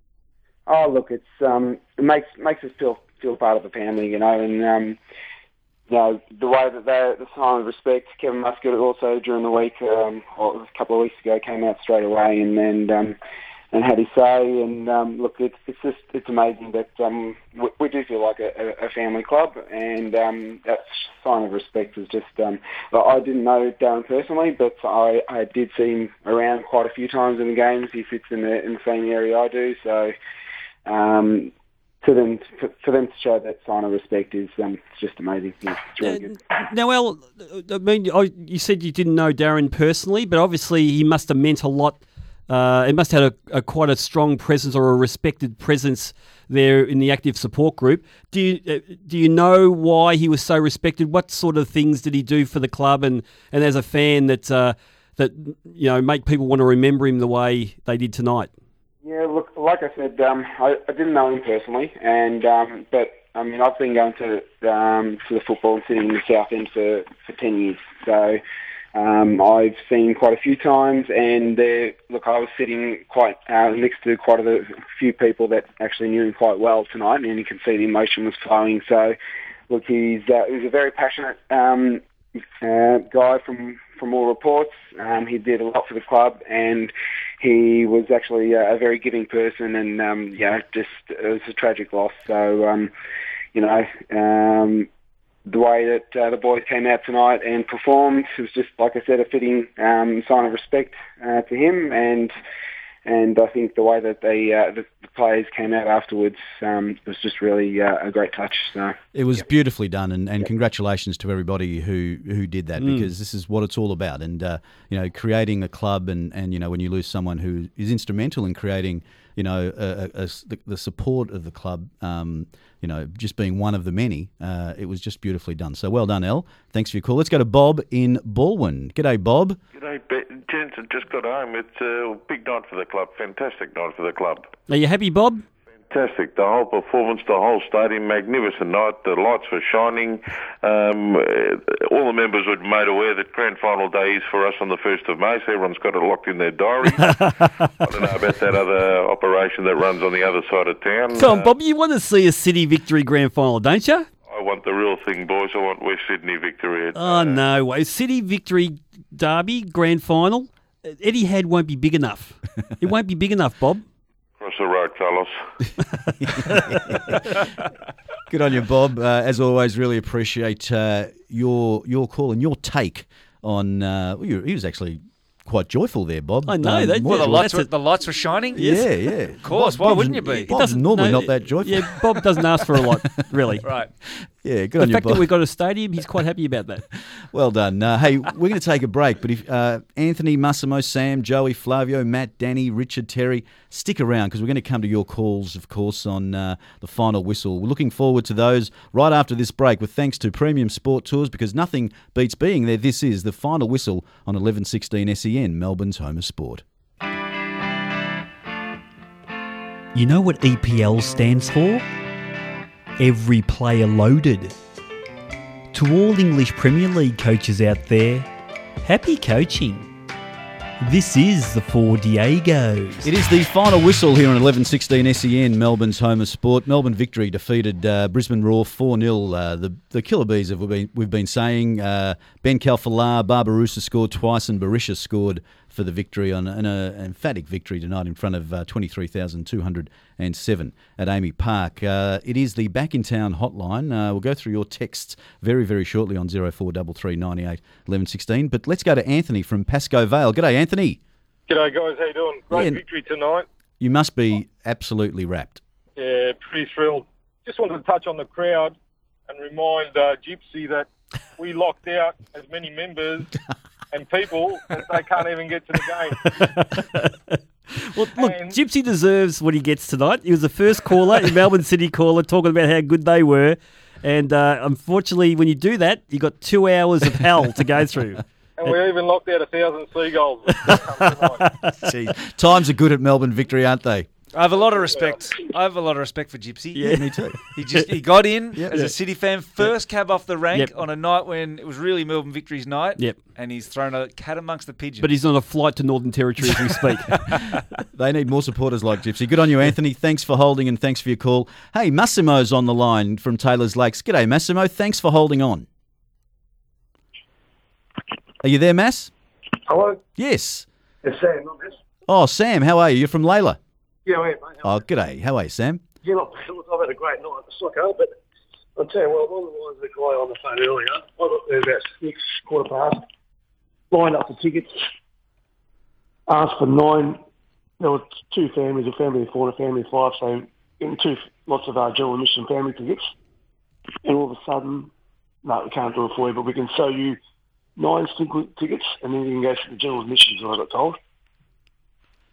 Oh, look, it's um, it makes makes us feel feel part of the family, you know, and um, you know the way that they the sign of respect. Kevin Muscat also during the week, um, or a couple of weeks ago, came out straight away and and um, and had his say. And um, look, it's it's just it's amazing that um, we, we do feel like a, a a family club, and um, that sign of respect is just. Um, I didn't know Darren personally, but I, I did see him around quite a few times in the games. He fits in the in the same area I do, so. Um, for them, for, for them to show that sign of respect is um, just amazing. Yeah, really good. Now, Al, I mean, you said you didn't know Darren personally, but obviously he must have meant a lot Uh, it must have had a, a quite a strong presence or a respected presence there in the active support group. Do you uh, do you know why he was so respected? What sort of things did he do for the club and, and as a fan that uh, that you know make people want to remember him the way they did tonight? Yeah, look, like I said, um, I, I didn't know him personally, and um, but I mean, I've been going to um, to the football and sitting in the south end for, for ten years, so um, I've seen quite a few times. And there, look, I was sitting quite uh, next to quite a few people that actually knew him quite well tonight, and you can see the emotion was flowing. So, look, he's uh, he's a very passionate um, uh, guy from from all reports. Um, he did a lot for the club, and he was actually a, very giving person. And um, yeah, just it was a tragic loss. So um, you know, um, the way that uh, the boys came out tonight and performed was just, like I said, a fitting um, sign of respect uh, to him and. And I think the way that they, uh, the, the players came out afterwards um, was just really uh, a great touch. So It was beautifully done, and, and congratulations to everybody who, who did that Mm. because this is what it's all about. And uh, you know, creating a club, and, and you know, when you lose someone who is instrumental in creating, you know, a, a- a s- the, the support of the club, um, you know, just being one of the many, uh, it was just beautifully done. So well done, El. Thanks for your call. Let's go to Bob in Baldwin. G'day, Bob. G'day, Be- gents. I just got home. It's a big night for the club. Fantastic night for the club. Are you happy, Bob? Fantastic. The whole performance, the whole stadium, magnificent night. The lights were shining. Um, uh, all the members were made aware that grand final day is for us on the 1st of May, so everyone's got it locked in their diary. I don't know about that other operation that runs on the other side of town. Come on, Uh, Bob. You want to see a City victory grand final, don't you? I want the real thing, boys. I want West Sydney victory. Oh no way! City victory derby grand final. Etihad won't be big enough. it won't be big enough, Bob. Across the road, fellas. Good on you, Bob. Uh, as always, really appreciate uh, your your call and your take on. Uh, well, he was actually quite joyful there, Bob. I know, they- Well, the what- lights, were, the lights were shining? Yeah, yeah. Of course. Bob- Why Bob's- wouldn't you be? Bob's normally not that joyful. Yeah, Bob doesn't ask for a lot, really. Right. Yeah, good the on you, fact that we've got a stadium, he's quite happy about that. Well done. Uh, hey, we're going to take a break, but if uh, Anthony, Massimo, Sam, Joey, Flavio, Matt, Danny, Richard, Terry, stick around because we're going to come to your calls, of course, on uh, the final whistle. We're looking forward to those right after this break, with thanks to Premium Sport Tours because nothing beats being there. This is the final whistle on 1116 SEN, Melbourne's home of sport. You know what EPL stands for? Every player loaded. To all English Premier League coaches out there, happy coaching. This is the Four Diegos. It is the final whistle here on 1116 SEN, Melbourne's home of sport. Melbourne victory defeated uh, Brisbane Roar 4 0. Uh, the, the Killer Bees, have been, we've been saying. Uh, Ben Khalfallah, Barbarouses scored twice, and Berisha scored for the victory on an, uh, emphatic victory tonight in front of uh, 23,207 at AAMI Park. Uh, it is the back in town hotline. Uh, we'll go through your texts very, very shortly on 0433 98 1116. But let's go to Anthony from Pascoe Vale. G'day, Anthony. G'day guys, how you doing? Great Yeah. victory tonight. You must be absolutely wrapped. Yeah, pretty thrilled. Just wanted to touch on the crowd and remind uh, Gypsy that we locked out as many members and people that they can't even get to the game. Well, look, Gypsy deserves what he gets tonight. He was the first caller in Melbourne City caller talking about how good they were. And uh, unfortunately, when you do that, you got two hours of hell to go through. And we even locked out a thousand seagulls. Gee, times are good at Melbourne victory, aren't they? I have a lot of respect. I have a lot of respect for Gypsy. Yeah, me too. He just he got in Yep. as a City fan, first cab off the rank Yep. on a night when it was really Melbourne Victory's night. Yep. And he's thrown a cat amongst the pigeons. But he's on a flight to Northern Territory as we speak. They need more supporters like Gypsy. Good on you, Anthony. Thanks for holding and thanks for your call. Hey, Massimo's on the line from Taylor's Lakes. G'day, Massimo. Thanks for holding on. Are you there, Mass? Hello? Yes. It's Sam, not this. Oh, Sam, how are you? You're from Layla. Yeah, I am, mate. Oh, g'day. How are you, Sam? Yeah, look, look, I've had a great night at the soccer, but I'll tell you what, along the lines of the guy on the phone earlier, I got there about six, quarter past, lined up for tickets, asked for nine. There were two families, a family of four and a family of five, so in two lots of our general admission family tickets. And all of a sudden, no, we can't do it for you, but we can sell you nine single tickets, and then you can go to the general admissions, I got told.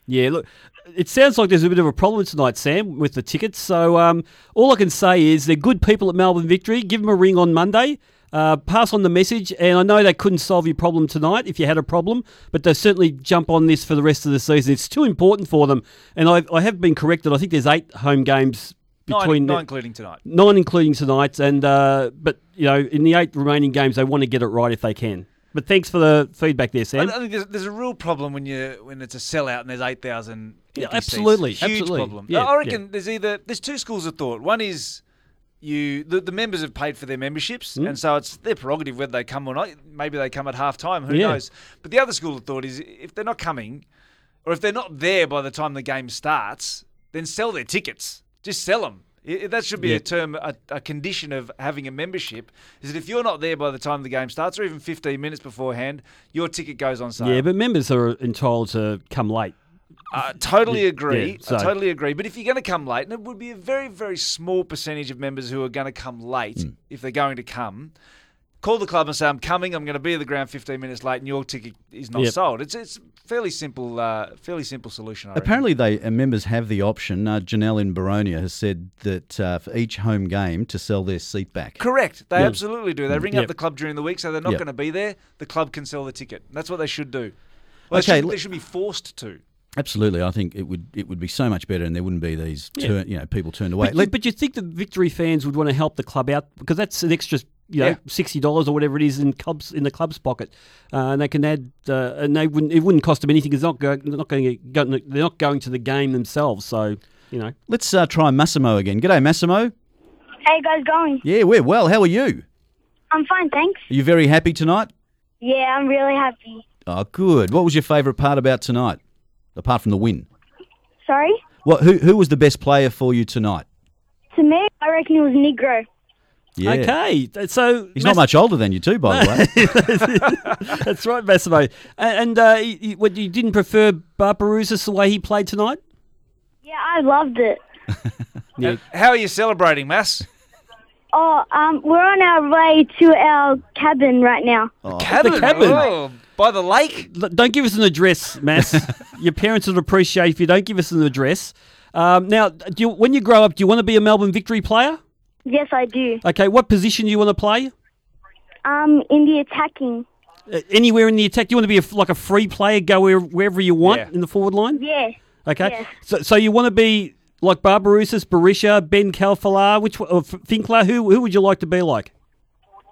Yeah, look, it sounds like there's a bit of a problem tonight, Sam, with the tickets. So um, all I can say is they're good people at Melbourne Victory. Give them a ring on Monday. Uh, pass on the message, and I know they couldn't solve your problem tonight if you had a problem, but they'll certainly jump on this for the rest of the season. It's too important for them, and I, I have been corrected. I think there's eight home games Nine, between nine including tonight. nine including tonight, and uh, but you know in the eight remaining games they want to get it right if they can. But thanks for the feedback there, I, Sam. I think there's, there's a real problem when you when it's a sellout and there's eight thousand. Yeah, absolutely, huge absolutely. problem. Yeah, I reckon yeah. there's either there's two schools of thought. One is you the, the members have paid for their memberships, Mm. and so it's their prerogative whether they come or not. Maybe they come at half time. Who Yeah. knows? But the other school of thought is if they're not coming, or if they're not there by the time the game starts, then sell their tickets. Just sell them. That should be a term, a, a condition of having a membership. Is that if you're not there by the time the game starts, or even 15 minutes beforehand, your ticket goes on sale. Yeah, but members are entitled to come late. I totally agree. yeah, so- I totally agree. But if you're going to come late, and it would be a very, very small percentage of members who are going to come late Hmm. if they're going to come, call the club and say, I'm coming, I'm going to be at the ground 15 minutes late, and your ticket is not Yep. sold. It's it's fairly simple, uh, fairly simple solution. I reckon. Apparently, they uh, members have the option. Uh, Janelle in Boronia has said that uh, for each home game to sell their seat back. Correct. They Yeah. absolutely do. They ring Yep. up the club during the week, so they're not Yep. going to be there. The club can sell the ticket. That's what they should do. Well, Okay, they, should, they should be forced to. Absolutely, I think it would it would be so much better, and there wouldn't be these Yeah. turn, you know people turned away. But, you, but you think the Victory fans would want to help the club out because that's an extra, you know, Yeah. sixty dollars or whatever it is in clubs in the club's pocket, uh, and they can add, uh, and they wouldn't. It wouldn't cost them anything. It's not going. They're not going. To, go, they're not going to the game themselves. So you know. Let's uh, try Massimo again. G'day, Massimo. How you guys going? Yeah, we're well. How are you? I'm fine, thanks. Are you very happy tonight? Yeah, I'm really happy. Oh, good. What was your favourite part about tonight, apart from the win? Sorry? What? Who who was the best player for you tonight? To me, I reckon it was Nigro. Yeah. Okay, so He's not much older than you too, by the way. that's right, Massimo. And, and uh, you, you- what, you didn't prefer Barbarouses the way he played tonight? Yeah, I loved it. Yeah. How are you celebrating, Mass? Oh, um, we're on our way to our cabin right now. cabin? The cabin. Oh, by the lake? L- Don't give us an address, Mass. Your parents would appreciate if you don't give us an address. Um, now, do you, when you grow up, do you want to be a Melbourne Victory player? Yes, I do. Okay, what position do you want to play? Um, in the attacking. Uh, anywhere in the attack? Do you want to be a, f- like a free player, go where, wherever you want Yeah. in the forward line? Yeah. Okay. Yes. So, so you want to be like Barbarouses, Berisha, Ben Khalfallah, which one- or F- Finkler? Who who would you like to be like?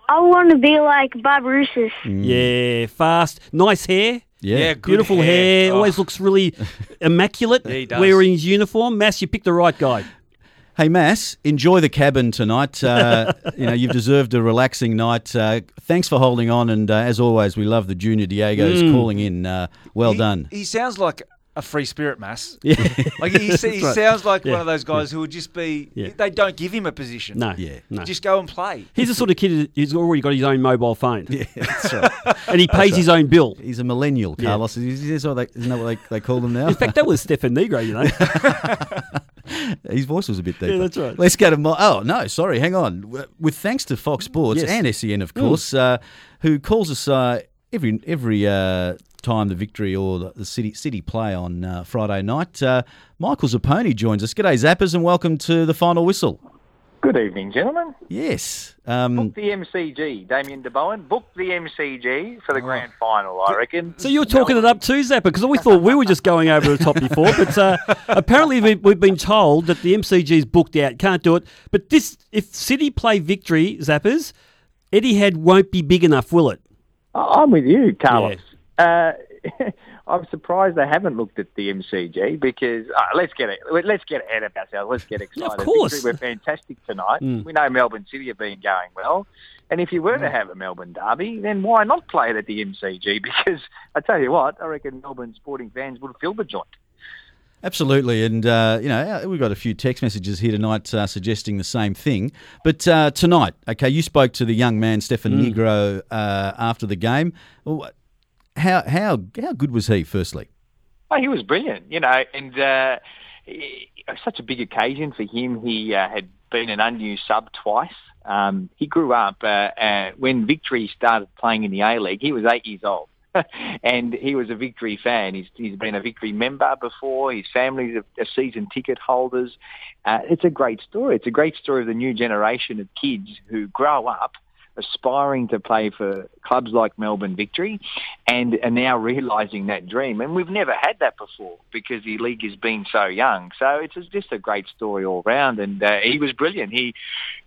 I want to be like Barbarouses. Yeah, fast, nice hair. Yeah. Yeah, good beautiful hair. hair. Oh. Always looks really immaculate. Yeah, he does. Wearing his uniform, Mass, you picked the right guy. Hey, Mass, enjoy the cabin tonight. Uh, you know, you've deserved a relaxing night. Uh, thanks for holding on, and uh, as always, we love the Junior Diegos Mm. calling in. Uh, well He- done. He sounds like a free spirit, Mass. Yeah. like he, he right. sounds like Yeah. one of those guys who would just be. Yeah. They don't give him a position. No, yeah, no. Just go and play. He's the sort of kid who's already got his own mobile phone. Yeah, that's right. and he pays That's his own bill. He's a millennial, Carlos. Is, is, what they, isn't that what they, they call them now? In fact, that was Stefan Nigro, you know. His voice was a bit deeper. Yeah, that's right. Let's go to Mo- oh no, sorry, hang on. With thanks to Fox Sports Yes. and SEN, of Mm. course, uh, who calls us uh, every every uh, time the victory or the, the city city play on uh, Friday night. Uh, Michael Zappone joins us. G'day, Zappers, and welcome to the final whistle. Good evening, gentlemen. Yes. Um, Book the MCG, Damien De DeBowen. Book the MCG for the grand final, I reckon. So you're talking it up too, Zappa, because we thought we were just going over the top before, but uh, apparently we- we've been told that the MCG's booked out, can't do it. But this, if City play victory, Zappers, Etihad won't be big enough, will it? I'm with you, Carlos. Uh, I'm surprised they haven't looked at the MCG because uh, let's get it. Let's get ahead of ourselves. Let's get excited. Of course. Were fantastic tonight. Mm. We know Melbourne City have been going well, and if you were to have a Melbourne derby, then why not play it at the MCG? Because I tell you what, I reckon Melbourne sporting fans would fill the joint. Absolutely, and uh, you know uh, we've got a few text messages here tonight uh, suggesting the same thing. But uh, tonight, okay, you spoke to the young man Stefan Mm. Nigro uh, after the game. Well, How how how good was he? Firstly, Oh, he was brilliant, you know, and uh, it was such a big occasion for him. He uh, had been an unused sub twice. Um, he grew up uh, uh, when Victory started playing in the A League. He was eight years old, and he was a Victory fan. He's, he's been a Victory member before. His family's a, a season ticket holders. Uh, it's a great story. It's a great story of the new generation of kids who grow up aspiring to play for clubs like Melbourne Victory and are now realising that dream. And we've never had that before because the league has been so young. So it's just a great story all round. And uh, he was brilliant. He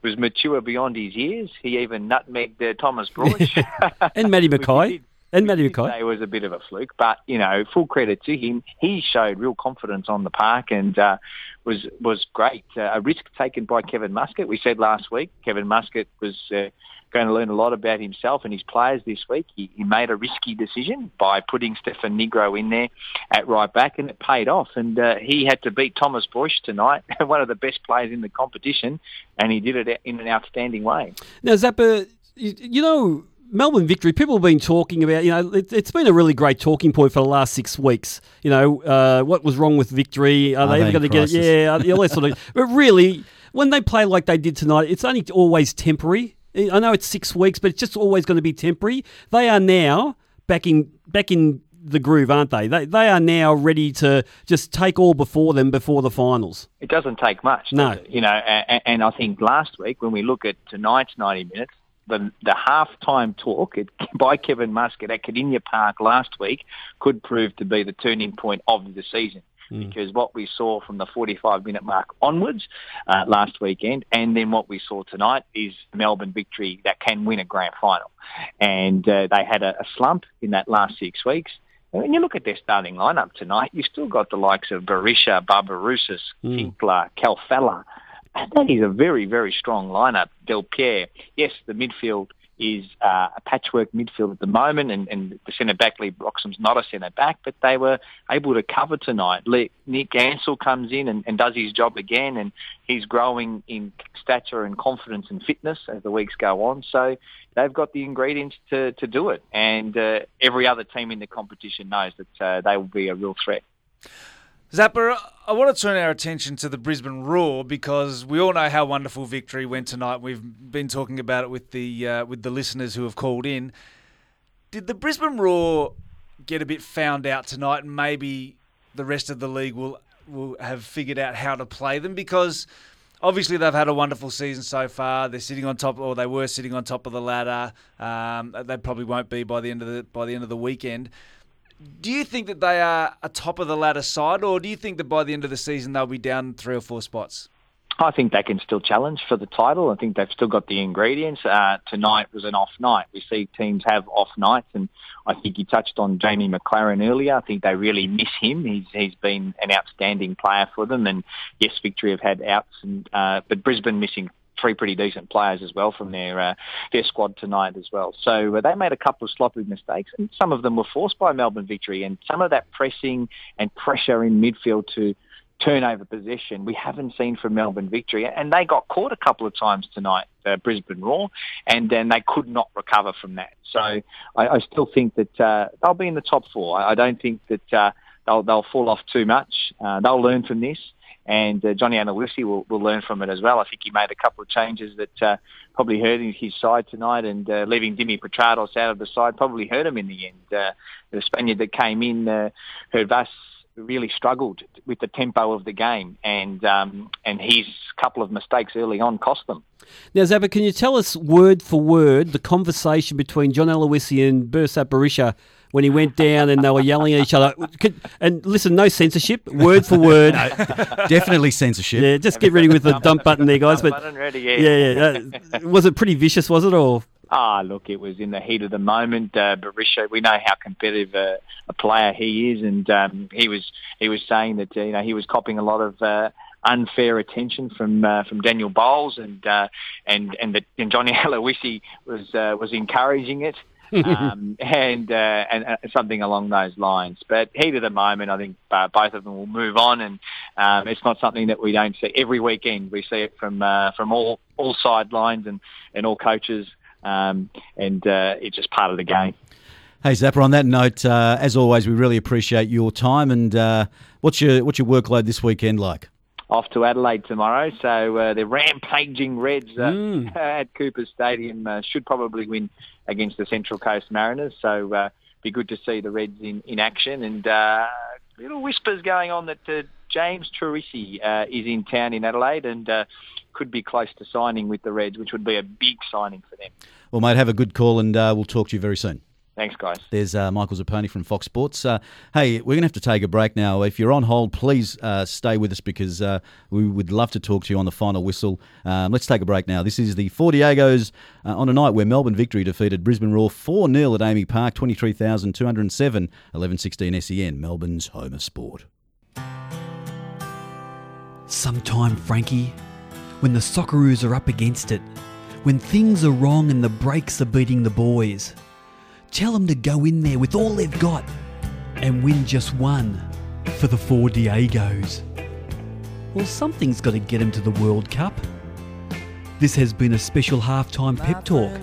was mature beyond his years. He even nutmegged uh, Thomas Broich. and Matty McKay. And Matty It McKay. was a bit of a fluke, but you know, full credit to him. He showed real confidence on the park and uh, was was great. Uh, a risk taken by Kevin Muscat. We said last week Kevin Muscat was uh, going to learn a lot about himself and his players this week. He, he made a risky decision by putting Stefan Nigro in there at right back, and it paid off. And uh, he had to beat Thomas Broich tonight, one of the best players in the competition, and he did it in an outstanding way. Now, Zappa, you, you know, Melbourne victory, people have been talking about, you know, it, it's been a really great talking point for the last six weeks. You know, uh, what was wrong with victory? Are, Are they they ever going to get it? Yeah, uh, all that sort of But really, when they play like they did tonight, it's only always temporary. I know it's six weeks, but it's just always going to be temporary. They are now back in back in the groove, aren't they? They they are now ready to just take all before them before the finals. It doesn't take much, does No. it? You know, and, and I think last week when we look at tonight's 90 minutes, the the half-time talk at, by Kevin Muscat at Kardinia Park last week could prove to be the turning point of the season. Because what we saw from the 45-minute mark onwards uh, last weekend, and then what we saw tonight is Melbourne victory that can win a grand final. And uh, they had a, a slump in that last six weeks. And when you look at their starting lineup tonight, you've still got the likes of Berisha, Barbarouses, Khalfallah. And that is a very, very strong lineup. Del Pierre, yes, the midfield is uh, a patchwork midfield at the moment, and, and the centre back Leigh Broxham's not a centre back, but they were able to cover tonight. Nick Ansell comes in and, and does his job again, and he's growing in stature and confidence and fitness as the weeks go on. So they've got the ingredients to, to do it, and uh, every other team in the competition knows that uh, they will be a real threat. Zappa, I want to turn our attention to the Brisbane Roar because we all know how wonderful victory went tonight. We've been talking about it with the uh, with the listeners who have called in. Did the Brisbane Roar get a bit found out tonight, and maybe the rest of the league will will have figured out how to play them because obviously they've had a wonderful season so far. They're sitting on top, or they were sitting on top of the ladder. Um, they probably won't be by the end of the by the end of the weekend. Do you think that they are a top of the ladder side, or do you think that by the end of the season they'll be down three or four spots? I think they can still challenge for the title. I think they've still got the ingredients. Uh, tonight was an off night. We see teams have off nights, and I think you touched on Jamie Maclaren earlier. I think they really miss him. He's he's been an outstanding player for them, and yes, Victory have had outs, and uh, but Brisbane missing three pretty decent players as well from their uh, their squad tonight as well. So uh, they made a couple of sloppy mistakes, and some of them were forced by Melbourne Victory, and some of that pressing and pressure in midfield to turnover possession we haven't seen from Melbourne Victory, and they got caught a couple of times tonight, uh, Brisbane Roar, and then they could not recover from that. So I, I still think that uh, they'll be in the top four. I, I don't think that uh, they'll they'll fall off too much. Uh, they'll learn from this. And uh, Johnny Aloisi will, will learn from it as well. I think he made a couple of changes that uh, probably hurt his side tonight, and uh, leaving Dimi Petratos out of the side probably hurt him in the end. Uh, the Spaniard that came in, uh, Hervas, really struggled with the tempo of the game, and um, and his couple of mistakes early on cost them. Now, Zappa, can you tell us word for word the conversation between John Aloisi and Besart Berisha when he went down and they were yelling at each other? Could, and listen, no censorship, word for word. Definitely censorship. Yeah, just get ready with the dump button there, guys. But button ready, yeah. yeah, yeah. Uh, was it pretty vicious? Was it or? Ah, look, it was in the heat of the moment. Uh, Berisha, we know how competitive a, a player he is, and um, he was he was saying that uh, you know he was copping a lot of. Uh, unfair attention from uh, from Daniel Bowles and uh, and and, the, and Johnny Aloisi was uh, was encouraging it um, and, uh, and uh, something along those lines. But heat of the moment, I think uh, both of them will move on, and um, it's not something that we don't see every weekend. We see it from uh, from all all sidelines and and all coaches, um, and uh, it's just part of the game. Hey Zappa, on that note, uh, as always, we really appreciate your time. And uh, what's your what's your workload this weekend like? off to Adelaide tomorrow. So uh, the rampaging Reds uh, at Cooper Stadium uh, should probably win against the Central Coast Mariners. So uh, be good to see the Reds in, in action. And uh, little whispers going on that uh, James uh, is in town in Adelaide and uh, could be close to signing with the Reds, which would be a big signing for them. Well, mate, have a good call, and uh, we'll talk to you very soon. Thanks, guys. There's uh, Michael Zappone from Fox Sports. Uh, hey, we're going to have to take a break now. If you're on hold, please uh, stay with us because uh, we would love to talk to you on the final whistle. Um, let's take a break now. This is the Four Diegos uh, on a night where Melbourne Victory defeated Brisbane Roar 4 0 at AAMI Park, 23,207, 1116 SEN, Melbourne's home of sport. Sometime, Frankie, when the Socceroos are up against it, when things are wrong and the brakes are beating the boys, tell them to go in there with all they've got and win just one for the four Diegos. Well, something's got to get them to the World Cup. This has been a special halftime pep talk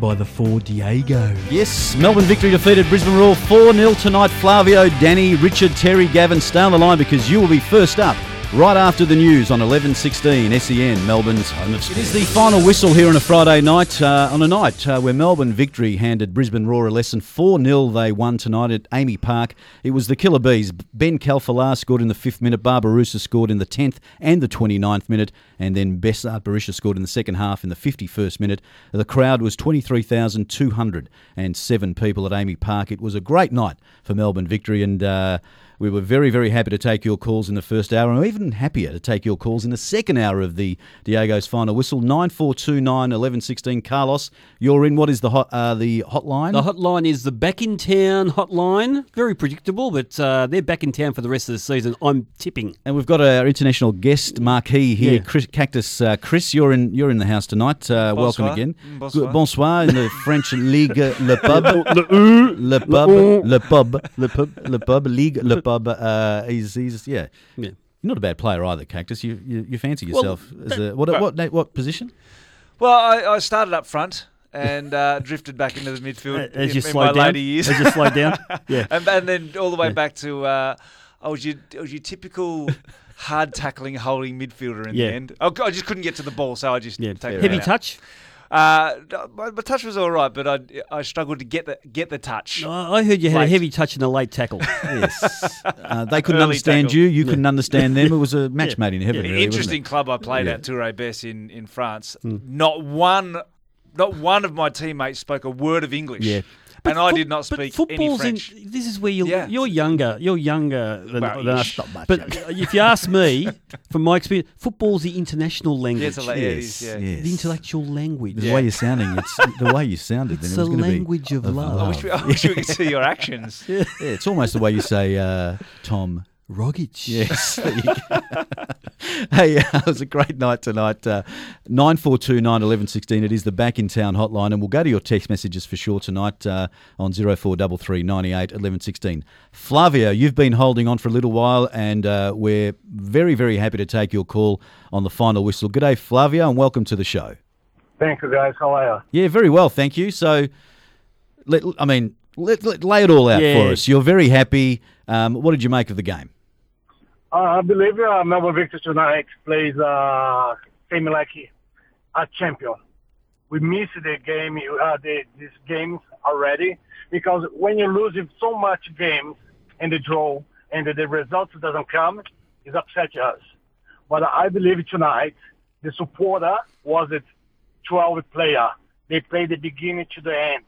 by the four Diegos. Yes, Melbourne Victory defeated Brisbane Roar 4 0 tonight. Flavio, Danny, Richard, Terry, Gavin, stay on the line because you will be first up. Right after the news on 11.16 SEN, Melbourne's home of sport. It is the final whistle here on a Friday night, uh, on a night uh, where Melbourne Victory handed Brisbane Roar a lesson. 4-0 they won tonight at AAMI Park. It was the Killer Bees. Ben Khalfallah scored in the 5th minute, Barbarouses scored in the 10th and the 29th minute, and then Besart Berisha scored in the second half in the 51st minute. The crowd was 23,207 people at AAMI Park. It was a great night for Melbourne Victory, and uh, we were very, very happy to take your calls in the first hour, and we're even happier to take your calls in the second hour of the Diego's final whistle. Nine four two nine eleven sixteen. Carlos, you're in. What is the hot uh, the hotline? The hotline is the back in town hotline. Very predictable, but uh, they're back in town for the rest of the season. I'm tipping. And we've got our international guest marquee here, Yeah. Chris, Cactus uh, Chris. You're in. You're in the house tonight. Uh, welcome again. Mm, bonsoir. Bonsoir in the French Ligue Le Pub. Le- Le Pub. Le- Le Pub. Le Pub. Le Pub. Ligue Le Pub. Uh, he's he's yeah. Yeah. You're not a bad player either, Cactus. You you, you fancy Well, yourself as a what well- what what, what position? Well, I, I started up front and uh, drifted back into the midfield As in, you in slowed my down? later years. As you slowed down? Yeah. and, and then all the way Yeah. back to uh, I was your I was your typical hard tackling, holding midfielder in Yeah. the end. I, I just couldn't get to the ball, so I just Yeah. take it Heavy out. Uh, my, my touch was all right, but I I struggled to get the get the touch. I I heard you had a heavy touch in a late tackle. yes. Uh, they couldn't Early understand tackle. you. You couldn't understand them. It was a match made in heaven. Yeah, really, interesting club I played Yeah. at, Touré Bess in, in France. Hmm. Not one, not one of my teammates spoke a word of English. Yeah. And I did not but speak any football's French. In, this is where you're, Yeah. you're younger. You're younger than, Well, than us. Not much But if you ask me, from my experience, football's the international language. it's a la- yeah, it is, yeah. yes. The intellectual language. The way you're sounding, it's the way you sounded. It's then it the gonna be language of love. I wish, we, I wish we could see your actions. Yeah, it's almost the way you say uh, Tom Rogic. Yes. there you go. hey, uh, it was a great night tonight. Uh, 9429 1116. It is the back in town hotline, and we'll go to your text messages for sure tonight uh, on 0433 98 1116. Flavio, you've been holding on for a little while, and uh, we're very, very happy to take your call on the final whistle. G'day, Flavio, and welcome to the show. Thank you, guys. How are you? Yeah, very well, thank you. So, let, I mean, let, let- lay it all out Yeah. for us. You're very happy. Um, what did you make of the game? Uh, I believe uh, Melbourne Victory tonight plays uh, same like a champion. We missed the game, uh, the, these games already because when you lose so much games and the draw and the, the results doesn't come, it upsets us. But I believe tonight the supporter was a 12 player. They played the beginning to the end.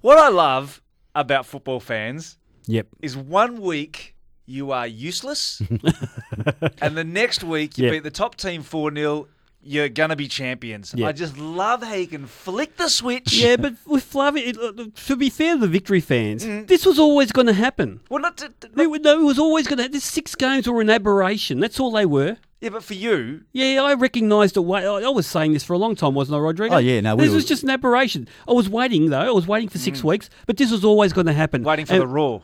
What I love about football fans Yep. is one week you are useless, and the next week you Yep. beat the top team 4 0. You're going to be champions. Yep. I just love how you can flick the switch. Yeah, but with Flavio, it, uh, to be fair to the victory fans, this was always going to happen. Well, not to, It, wa- no, it was always going to. These six games were an aberration. That's all they were. Yeah, but for you, Yeah, I recognised a way. I I was saying this for a long time, wasn't I, Rodrigo? Oh, yeah, no, we this were- was just an aberration. I was waiting though. I was waiting for six weeks, but this was always going to happen. Mm. waiting for And- the Roar.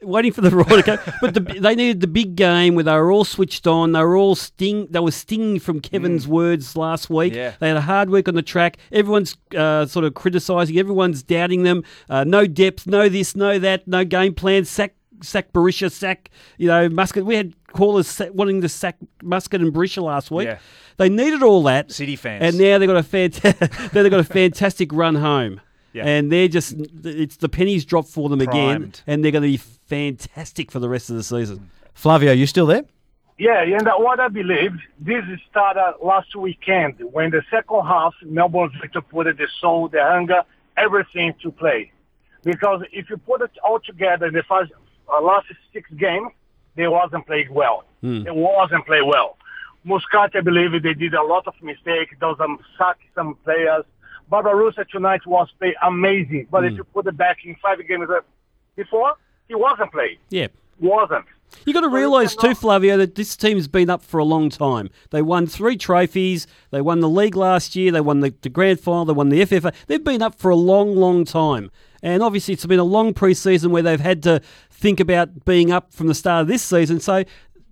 Waiting for the Roar to go. But the, they needed the big game where they were all switched on. They were all sting. They were stinging from Kevin's words last week. Mm. Yeah. They had a hard week on the track. Everyone's uh, sort of criticising. Everyone's doubting them. Uh, no depth. No this. No that. No game plan. Sack. Sack Berisha. Sack. You know Muscat. We had callers wanting to sack Muscat and Berisha last week. Yeah. They needed all that. City fans. And now they've got a they've got a fantastic run home. Yeah. and they're just it's the pennies drop for them again, and they're going to be fantastic for the rest of the season. Flavio, you still there? Yeah, and what I believe, this started last weekend when the second half, Melbourne Victor put it, the soul, the hunger, everything to play. Because if you put it all together in the first, uh, last six games, they wasn't playing well. Hmm. They wasn't play well. Muscat, I believe they did a lot of mistakes. There was some sack some players. Barbarossa tonight was play amazing. But if Hmm. you put it back in five games uh, before, he wasn't playing. Yeah. Wasn't. You got to realise too, Flavio, that this team's been up for a long time. They won three trophies. They won the league last year. They won the, the grand final. They won the FFA. They've been up for a long, long time. And obviously, it's been a long pre-season where they've had to think about being up from the start of this season. So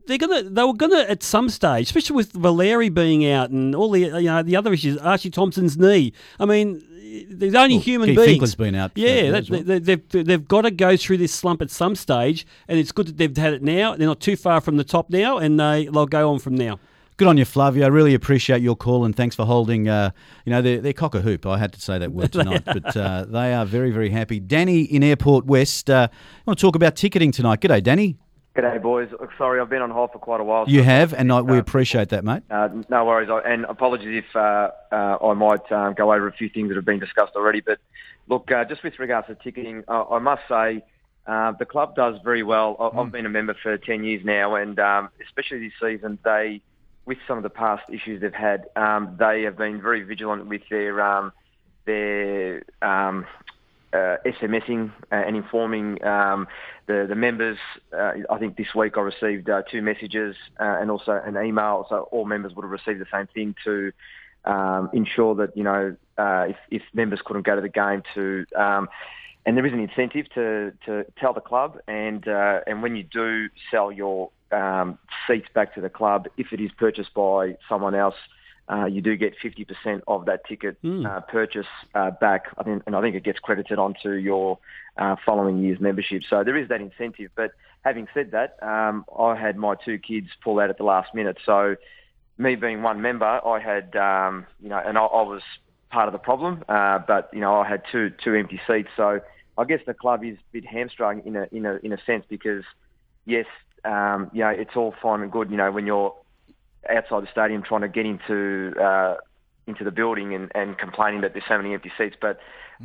they're gonna, they were gonna at some stage, especially with Valeri being out and all the, you know, the other issues. Archie Thompson's knee. I mean, there's only Well, human Keith beings. Finkler's been out Yeah, that well. they, they've they've got to go through this slump at some stage, and it's good that they've had it now. They're not too far from the top now, and they they'll go on from now. Good on you, Flavio. I really appreciate your call and thanks for holding. Uh, you know, they're, they're cock a hoop. I had to say that word tonight, but uh, they are very, very happy. Danny in Airport West. Uh, I want to talk about ticketing tonight. G'day, Danny. G'day, boys. Look, Sorry, I've been on hold for quite a while. You so- have, and I, we appreciate that, mate. Uh, no worries, I- and apologies if uh, uh, I might um, go over a few things that have been discussed already. But look, uh, just with regards to ticketing, uh, I must say uh, the club does very well. I- I've been a member for 10 years now, and um, especially this season, they, with some of the past issues they've had, um, they have been very vigilant with their um, their um, uh, SMSing uh, and informing um, the the members. Uh, I think this week I received uh, two messages uh, and also an email, so all members would have received the same thing to um, ensure that you know uh, if, if members couldn't go to the game to. Um, and there is an incentive to, to tell the club, and and when you do sell your um, seats back to the club, if it is purchased by someone else, uh, you do get 50% of that ticket uh, purchase uh, back, I think, and I think it gets credited onto your uh, following year's membership. So there is that incentive. But having said that, um, I had my two kids pull out at the last minute. So me being one member, I had, um, you know, and I, I was part of the problem, uh, but you know, I had two two empty seats. So I guess the club is a bit hamstrung in a in a in a sense because yes, um, you know, it's all fine and good, you know, when you're outside the stadium trying to get into uh, into the building and, and complaining that there's so many empty seats. But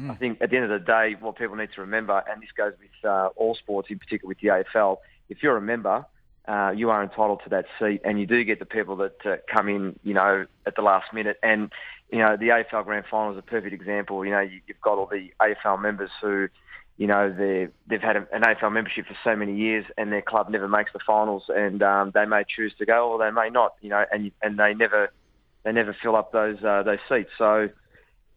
I think at the end of the day, what people need to remember, and this goes with uh, all sports, in particular with the AFL, if you're a member, uh, you are entitled to that seat, and you do get the people that uh, come in, you know, at the last minute. And you know, the AFL Grand Final is a perfect example. You know, you've got all the AFL members who, you know, they they've had a, an AFL membership for so many years, and their club never makes the finals, and um, they may choose to go or they may not. You know, and and they never they never fill up those uh, those seats. So.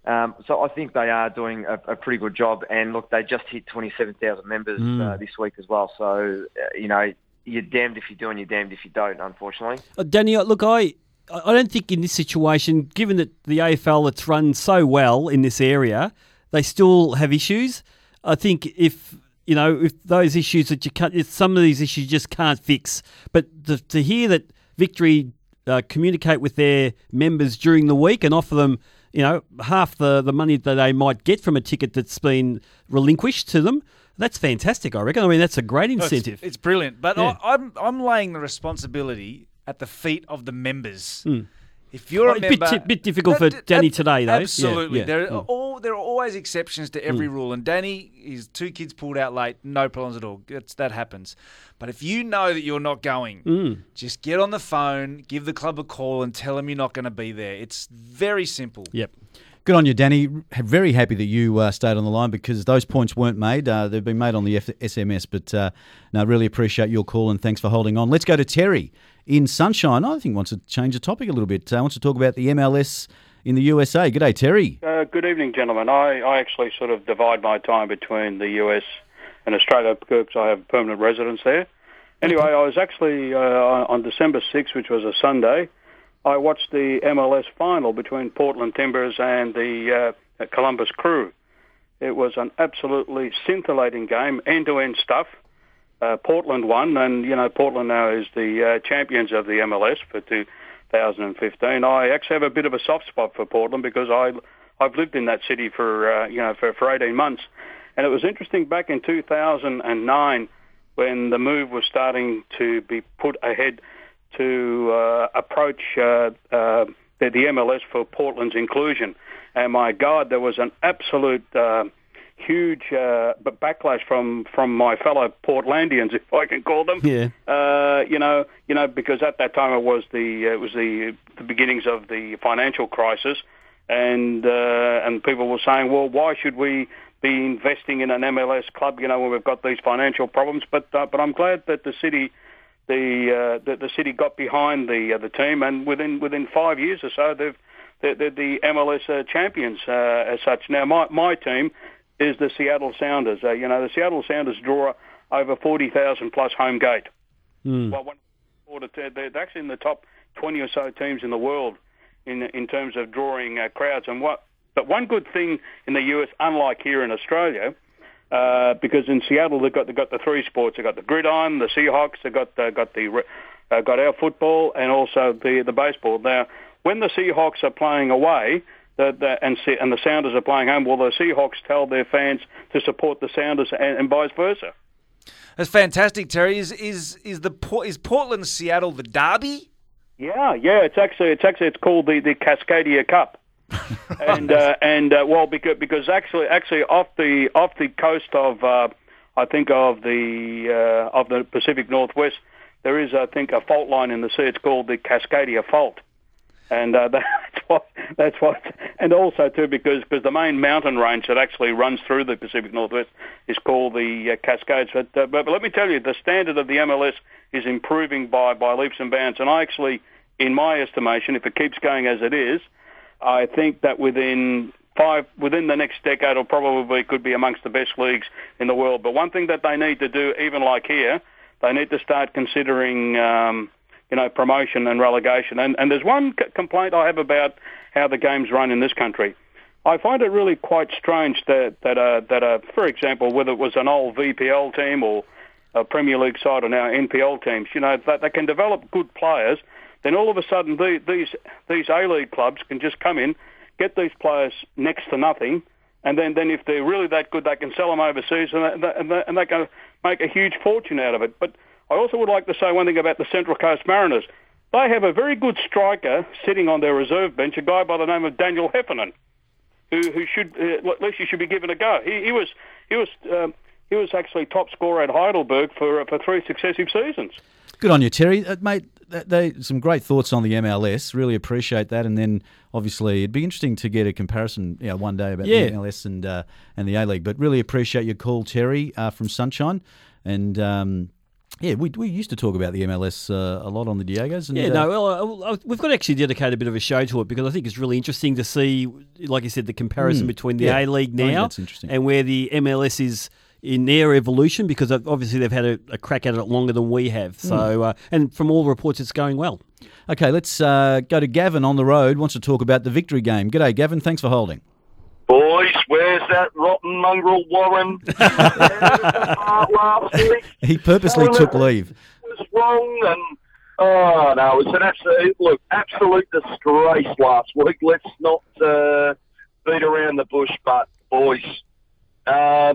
Um, so I think they are doing a, a pretty good job, and look, they just hit 27,000 members Mm. uh, this week as well. So uh, you know, you're damned if you do, and you're damned if you don't. Unfortunately. Uh, Danny, uh, look, I I don't think in this situation, given that the AFL it's run so well in this area, they still have issues. I think if you know if those issues that you can't, if some of these issues you just can't fix. But the, to hear that Victory uh, communicate with their members during the week and offer them, you know, half the, the money that they might get from a ticket that's been relinquished to them. That's fantastic, I reckon. I mean, that's a great No, it's- incentive. it's, brilliant, but Yeah. I, I'm I'm laying the responsibility at the feet of the members. Hmm. If you're Oh, a a bit member, bit difficult That- for Danny today, though. Yeah, Absolutely, yeah. there are Mm. all there are always exceptions to every Mm. rule. And Danny, his two kids pulled out late, no problems at all. It's, that happens. But if you know that you're not going, Mm. just get on the phone, give the club a call, and tell them you're not going to be there. It's very simple. Yep. Good on you, Danny. Very happy that you uh, stayed on the line because those points weren't made. Uh, they've been made on the F- SMS, but uh, no, really appreciate your call and thanks for holding on. Let's go to Terry in Sunshine. I think wants to change the topic a little bit. Uh, wants to talk about the MLS in the USA. Good day, Terry. Uh, good evening, gentlemen. I, I actually sort of divide my time between the US and Australia because I have permanent residence there. Anyway, I was actually uh, on on December 6th, which was a Sunday. I watched the MLS final between Portland Timbers and the uh, Columbus Crew. It was an absolutely scintillating game, end-to-end stuff. Uh, Portland won, and you know Portland now is the uh, champions of the MLS for 2015. I actually have a bit of a soft spot for Portland because I I I've lived in that city for uh, you know for, for 18 months, and it was interesting back in 2009 when the move was starting to be put ahead to uh, approach uh, uh, the, the MLS for Portland's inclusion. And my God, there was an absolute uh, huge uh, backlash from, from my fellow Portlandians, if I can call them. Yeah. Uh, you know, you know, because at that time it was the it was the the beginnings of the financial crisis, and uh, and people were saying, well, why should we be investing in an MLS club? You know, when we've got these financial problems. But uh, but I'm glad that the city. The, uh, the the city got behind the uh, the team, and within within five years or so, they've they're, they're the MLS uh, champions uh, as such. Now, my my team is the Seattle Sounders. Uh, you know, the Seattle Sounders draw over forty thousand plus home gate. Hmm. Well, one, they're, they're actually in the top twenty or so teams in the world in in terms of drawing uh, crowds. And what, but one good thing in the US, unlike here in Australia, uh, because in Seattle they've got they've got the three sports. They've got the gridiron, the Seahawks. They've got uh, got the uh, got our football and also the the baseball. Now, when the Seahawks are playing away. The, the, and, and the Sounders are playing home. Well, the Seahawks tell their fans to support the Sounders and, and vice versa. That's fantastic, Terry. Is is is the is Portland Seattle the derby? Yeah, yeah. It's actually it's actually it's called the the Cascadia Cup, and uh, and uh, well because because actually actually off the off the coast of uh, I think of the uh, of the Pacific Northwest there is I think a fault line in the sea. It's called the Cascadia Fault, and uh, that's what that's what and also too because because the main mountain range that actually runs through the Pacific Northwest is called the uh, Cascades. But, uh, but but let me tell you, the standard of the MLS is improving by by leaps and bounds, and I actually in my estimation, if it keeps going as it is, I think that within five within the next decade, it'll probably could be amongst the best leagues in the world. But one thing that they need to do, even like here, they need to start considering. Um, you know, promotion and relegation. And, and there's one c- complaint I have about how the games run in this country. I find it really quite strange that that uh, that uh, for example, whether it was an old VPL team or a Premier League side or now NPL teams, you know, that they can develop good players. Then all of a sudden, the, these these A League clubs can just come in, get these players next to nothing, and then, then if they're really that good, they can sell them overseas, and they, and they, and they can make a huge fortune out of it. But I also would like to say one thing about the Central Coast Mariners. They have a very good striker sitting on their reserve bench, a guy by the name of Daniel Heffernan, who who should uh, at least he should be given a go. He, he was he was um, he was actually top scorer at Heidelberg for uh, for three successive seasons. Good on you, Terry, uh, mate. They some great thoughts on the MLS. Really appreciate that. And then obviously it'd be interesting to get a comparison, you know, one day about Yeah. the MLS and uh, and the A League. But really appreciate your call, Terry, uh, from Sunshine. And um, yeah, we, we used to talk about the MLS uh, a lot on the Diegos. And, Yeah, uh, no, well, we've got to actually dedicate a bit of a show to it because I think it's really interesting to see, like you said, the comparison Hmm, between the yeah. A League now and where the MLS is in their evolution because obviously they've had a, a crack at it longer than we have. Hmm. So, uh, and from all reports, it's going well. Okay, let's uh, go to Gavin on the road. Wants to talk about the victory game. G'day, Gavin. Thanks for holding. Boys, where's that rotten mongrel Warren? last week He purposely Telling took it leave. was wrong, and oh no, it was an absolute look, absolute disgrace last week. Let's not uh, beat around the bush, but boys, uh,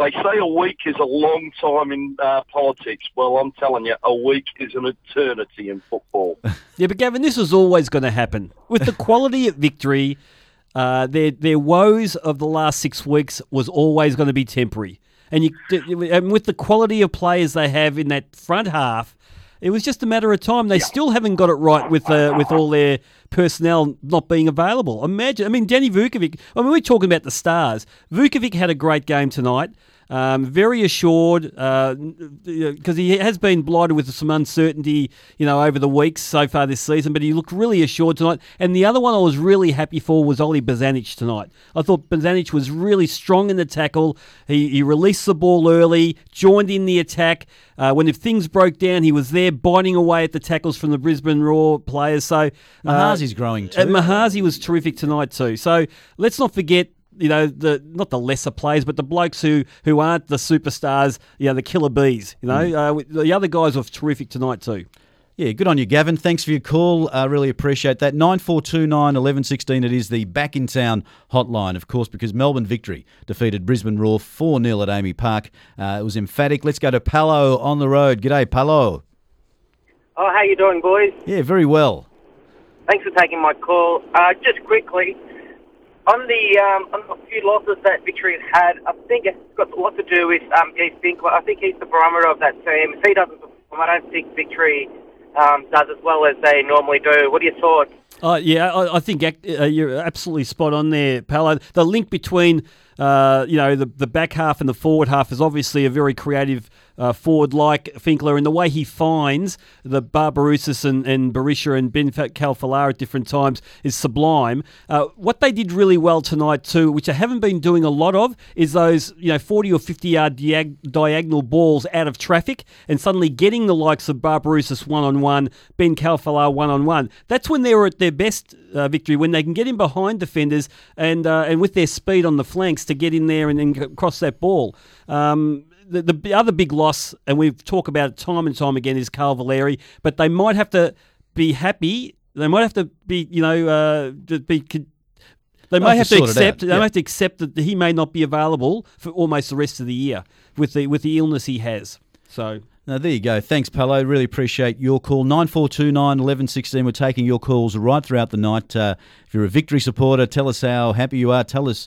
they say a week is a long time in uh, politics. Well, I'm telling you, a week is an eternity in football. Yeah, but Gavin, this was always going to happen. With the quality at victory, uh, their their woes of the last six weeks was always going to be temporary. And you, and with the quality of players they have in that front half, it was just a matter of time. They still haven't got it right with uh, with all their personnel not being available. Imagine, I mean, Danny Vukovic. I mean, we're talking about the stars. Vukovic had a great game tonight. Um, very assured because he has been blighted with some uncertainty, you know, over the weeks so far this season. But he looked really assured tonight. And the other one I was really happy for was Oli Bozanic tonight. I thought Bozanic was really strong in the tackle. He, he released the ball early, joined in the attack. Uh, when if things broke down, he was there biting away at the tackles from the Brisbane Roar players. So uh, Mahazi's growing too. And Mahazi was terrific tonight too. So let's not forget you know the not the lesser players, but the blokes who who aren't the superstars, you know, the killer bees. You know, uh, the other guys were terrific tonight too. Yeah, good on you, Gavin. Thanks for your call. I uh, really appreciate that. 9429 1116, it is the back in town hotline, of course, because Melbourne victory defeated Brisbane Roar 4 0 at AAMI Park. Uh, it was emphatic. Let's go to Palo on the road. G'day, Palo. Oh, how you doing, boys? Yeah, very well. Thanks for taking my call. Uh, just quickly, on the um, on the few losses that Victory has had, I think it's got a lot to do with um, Keith. I think he's the barometer of that team. If he doesn't perform, I don't think Victory um, does as well as they normally do. What are your thoughts? Uh, yeah, I, I think uh, you're absolutely spot on there, Paolo. The link between uh, you know the the back half and the forward half is obviously a very creative uh, forward like Finkler, and the way he finds the Barbarouses and, and Berisha and Ben Khalfallah at different times is sublime. Uh, what they did really well tonight too, which I haven't been doing a lot of, is those you know 40 or 50 yard diag- diagonal balls out of traffic and suddenly getting the likes of Barbarouses one on one, Ben Khalfallah one on one. That's when they were at their best uh, victory, when they can get in behind defenders and uh, and with their speed on the flanks to get in there and then cross that ball. Um, the, the other big loss, and we've talked about it time and time again, is Carl Valeri. But they might have to be happy. They might have to be, you know, uh, be. They might have to, to accept. They yeah. may have to accept that he may not be available for almost the rest of the year with the with the illness he has. So now, there you go. Thanks, Palo. Really appreciate your call. 9429 1116. We're taking your calls right throughout the night. Uh, if you're a victory supporter, tell us how happy you are. Tell us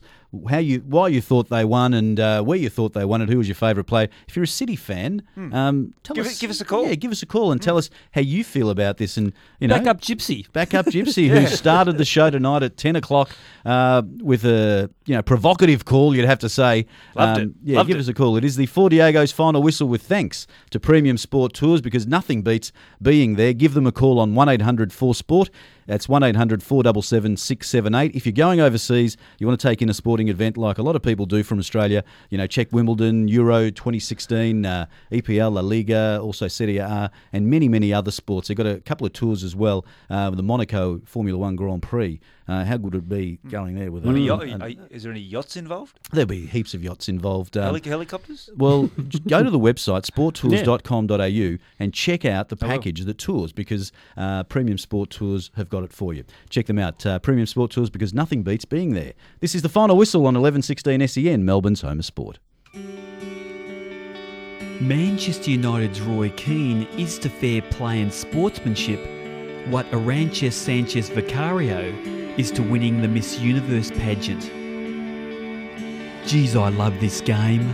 how you why you thought they won and uh, where you thought they won and who was your favourite player. If you're a City fan, hmm. um, tell give us. It, give us a call. Yeah, give us a call and hmm. tell us how you feel about this. And you know, back up Gypsy, back up Gypsy, who started the show tonight at ten o'clock uh, with a you know provocative call. You'd have to say, Loved um, it. Yeah, Loved give it. us a call. It is the Four Diego's final whistle with thanks to Premium Sport Tours because nothing beats being there. Give them a call on one eight hundred four Sport. That's 1800 477 678. If you're going overseas, you want to take in a sporting event like a lot of people do from Australia, you know, check Wimbledon, Euro 2016, uh, EPL, La Liga, also Serie A, and many, many other sports. They've got a couple of tours as well, uh, the Monaco Formula One Grand Prix. Uh, how good would it be going there with Any a, yacht- are- is there any yachts involved? There'll be heaps of yachts involved. Um, Heli- helicopters? Well, just go to the website, sporttours.com.au, and check out the package that tours because uh, Premium Sport Tours have got it for you. Check them out, uh, Premium Sport Tours, because nothing beats being there. This is the final whistle on 1116 SEN, E Melbourne's home of sport. Manchester United's Roy Keane is to fair play and sportsmanship what Arantxa Sanchez Vicario is to winning the Miss Universe pageant. Geez, I love this game.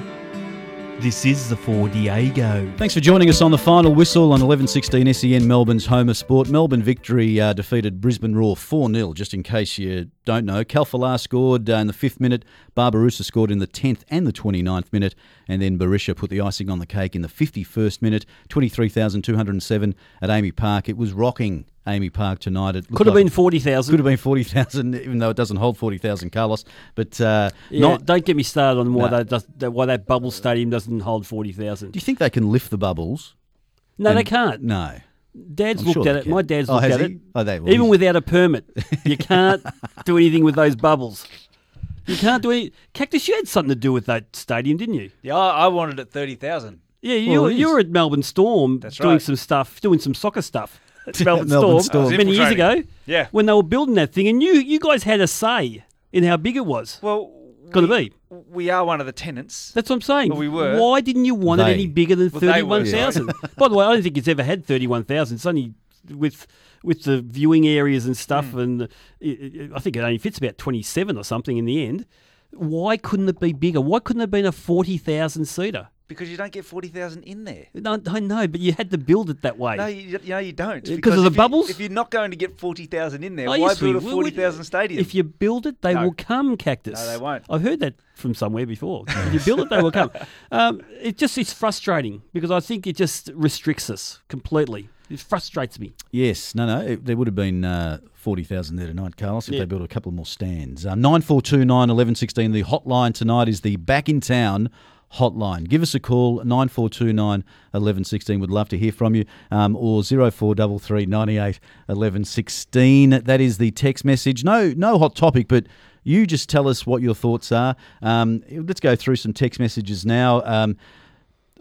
This is the Four Diego. Thanks for joining us on the final whistle on 1116 SEN, Melbourne's home of sport. Melbourne victory uh, defeated Brisbane Roar 4 0, just in case you don't know. Khalfallah scored uh, in the fifth minute, Barbarouses scored in the 10th and the 29th minute, and then Berisha put the icing on the cake in the 51st minute. 23,207 at AAMI Park. It was rocking. AAMI Park tonight. It Could have like- been 40,000. Could have been 40,000, even though it doesn't hold 40,000, Carlos. But uh, Yeah, not, don't get me started on why No. that does, that why that bubble stadium doesn't hold forty thousand. do you think they can lift the bubbles? No, they can't. No. Dad's I'm looked sure at it. can. My dad's Oh, looked has at he? it. Oh, they- well, Even without a permit, you can't do anything with those bubbles. You can't do any. Cactus, you had something to do with that stadium, didn't you? Yeah, I I wanted it 30,000. Yeah, you, Well, you were at Melbourne Storm That's doing right. some stuff, doing some soccer stuff at Melbourne, Melbourne Storm, Storm. Was many years ago. Yeah. when they were building that thing, and you you guys had a say in how big it was. Well, going to be. We are one of the tenants. That's what I'm saying. Well, we were. Why didn't you want They. it any bigger than Well, they were, thirty-one thousand? By the way, I don't think it's ever had thirty-one thousand. It's only with with the viewing areas and stuff, Hmm. and it, it- I think it only fits about twenty-seven or something in the end. Why couldn't it be bigger? Why couldn't it have been a forty thousand seater? Because you don't get 40,000 in there. No, I know, but you had to build it that way. No, you, you know you don't. Because of the if you- bubbles? if you're not going to get 40,000 in there, Oh, why yes, we- build a we- we- 40,000 stadium? If you build it, they No. will come, Cactus. No, they won't. I've heard that from somewhere before. if you build it, they will come. Um, it just it's frustrating because I think it just restricts us completely. It frustrates me. Yes, no, no. It, there would have been uh, 40,000 there tonight, Carlos, if Yeah. they built a couple more stands. Uh, 9429 1116. The hotline tonight is the Back in Town hotline. Give us a call, 9429 1116. Would love to hear from you. Um, or 0433 98 1116. That is the text message. No, no hot topic, but you just tell us what your thoughts are. Um, let's go through some text messages now. Um,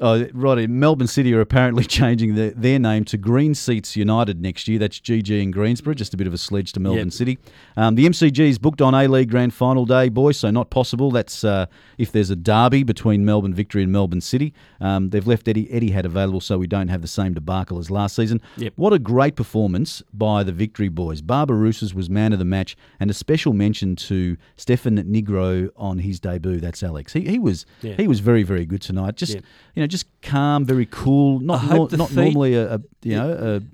Oh, right. Melbourne City are apparently changing their, their name to Green Seats United next year. That's GG in Greensborough. Just a bit of a sledge to Melbourne Yep. City. Um, the is booked on A League Grand Final day, boys, so not possible. That's uh, if there's a derby between Melbourne Victory and Melbourne City. Um, they've left Eddie Etihad available, so we don't have the same debacle as last season. Yep. What a great performance by the Victory boys. Barbarouses was man of the match, and a special mention to Stefan Nigro on his debut. That's Alex. He, he was Yeah. he was very very good tonight. Just Yep. You know, just calm, very cool. Not nor- the not feet- normally a, a you know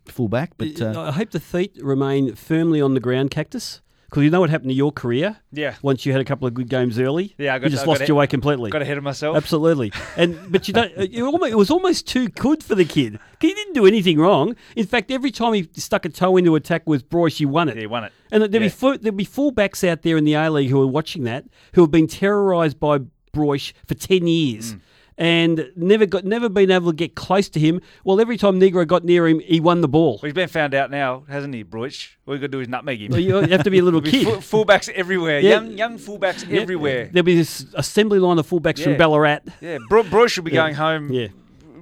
a fullback, but uh, I hope the feet remain firmly on the ground, Cactus. Because you know what happened to your career? Yeah. Once you had a couple of good games early, Yeah, I got- you just I lost a- your way completely. got ahead of myself. Absolutely. And but you don't. It, almost, it was almost too good for the kid. He didn't do anything wrong. In fact, every time he stuck a toe into attack with Broich, he won it. Yeah, he won it. And there'd be full, there'd be fullbacks out there in the A League who are watching that who have been terrorised by Broich for ten years. Mm. And never got, never been able to get close to him. Well, every time Nigro got near him, he won the ball. Well, he's been found out now, hasn't he, Broich? All you got to do is nutmeg him. Well, you have to be a little kid. Full, fullbacks everywhere. Yeah. Young young fullbacks Yeah. everywhere. There'll be this assembly line of fullbacks from Ballarat. Yeah, Bro- Broich should be Yeah. going home Yeah.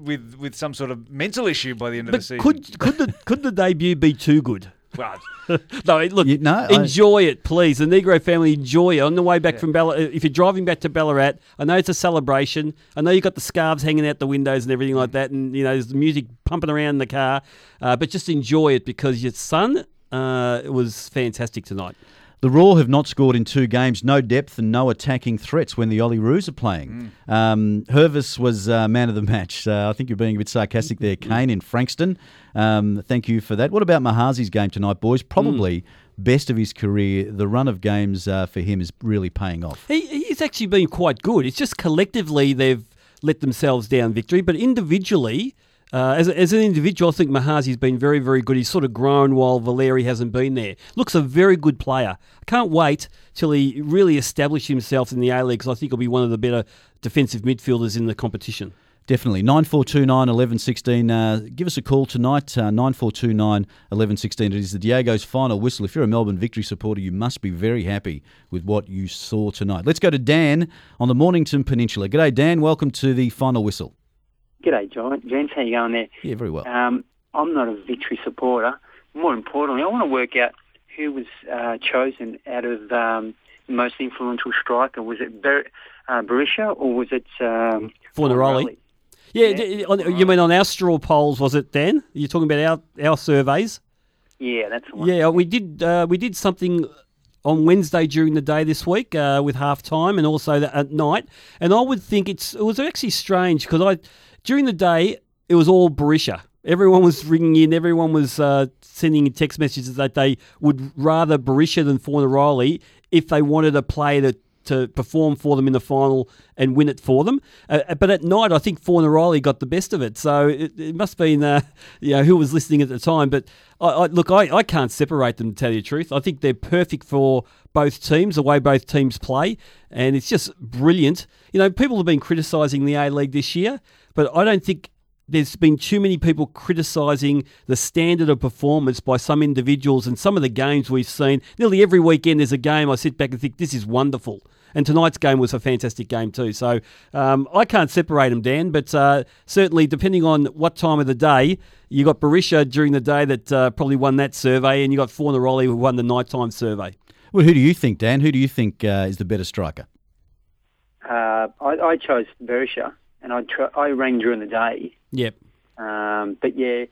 with with some sort of mental issue by the end of the season. could could the could the debut be too good? Well, no, look, You- no, I- enjoy it, please. The Nigro family, enjoy it. On the way back from Ballarat, if you're driving back to Ballarat, I know it's a celebration. I know you've got the scarves hanging out the windows and everything like that, and you know there's the music pumping around in the car. Uh, but just enjoy it because your son uh, was fantastic tonight. The Roar have not scored in two games, no depth and no attacking threats when the Olyroos are playing. Um, Hervis was uh, man of the match. Uh, I think you're being a bit sarcastic there, Kane in Frankston. Um, thank you for that. What about Mahazi's game tonight, boys? Probably best of his career. The run of games uh, for him is really paying off. He, he's actually been quite good. It's just collectively they've let themselves down victory, but individually, uh, as, as an individual, I think Mahazi's been very, very good. He's sort of grown while Valeri hasn't been there. Looks a very good player. Can't wait till he really establishes himself in the A League because I think he'll be one of the better defensive midfielders in the competition. Definitely. 9429 1116. Uh, give us a call tonight. Uh, 9429 1116. It is the Diego's final whistle. If you're a Melbourne victory supporter, you must be very happy with what you saw tonight. Let's go to Dan on the Mornington Peninsula. G'day, Dan. Welcome to the final whistle. G'day, John. Gents, how you going there? Yeah, very well. Um, I'm not a victory supporter. More importantly, I want to work out who was uh, chosen out of um, the most influential striker. Was it Ber- uh, Berisha or was it um, Fornaroli. Yeah, on- you mean on our straw polls, was it, Dan? You're talking about our, our surveys? Yeah, that's the one. Yeah, we did. Uh, we did something on Wednesday during the day this week uh, with half time and also the, at night. And I would think it's it was actually strange because I during the day it was all Berisha. Everyone was ringing in. Everyone was uh, sending text messages that they would rather Berisha than Fornaroli if they wanted a player to, to perform for them in the final and win it for them. Uh, but at night, I think Fornaroli got the best of it. So it, it must have been, uh, you know, who was listening at the time. But I, I, look, I, I can't separate them, to tell you the truth. I think they're perfect for both teams, the way both teams play. And it's just brilliant. You know, people have been criticising the A League this year, but I don't think there's been too many people criticising the standard of performance by some individuals and some of the games we've seen. Nearly every weekend there's a game I sit back and think, this is wonderful. And tonight's game was a fantastic game too. So um, I can't separate them, Dan, but uh, certainly depending on what time of the day, you got Berisha during the day that uh, probably won that survey, and you got Fornaroli who won the nighttime survey. Well, who do you think, Dan? Who do you think uh, is the better striker? Uh, I, I chose Berisha, and I tr- I rang during the day. Yep. Um, but yeah,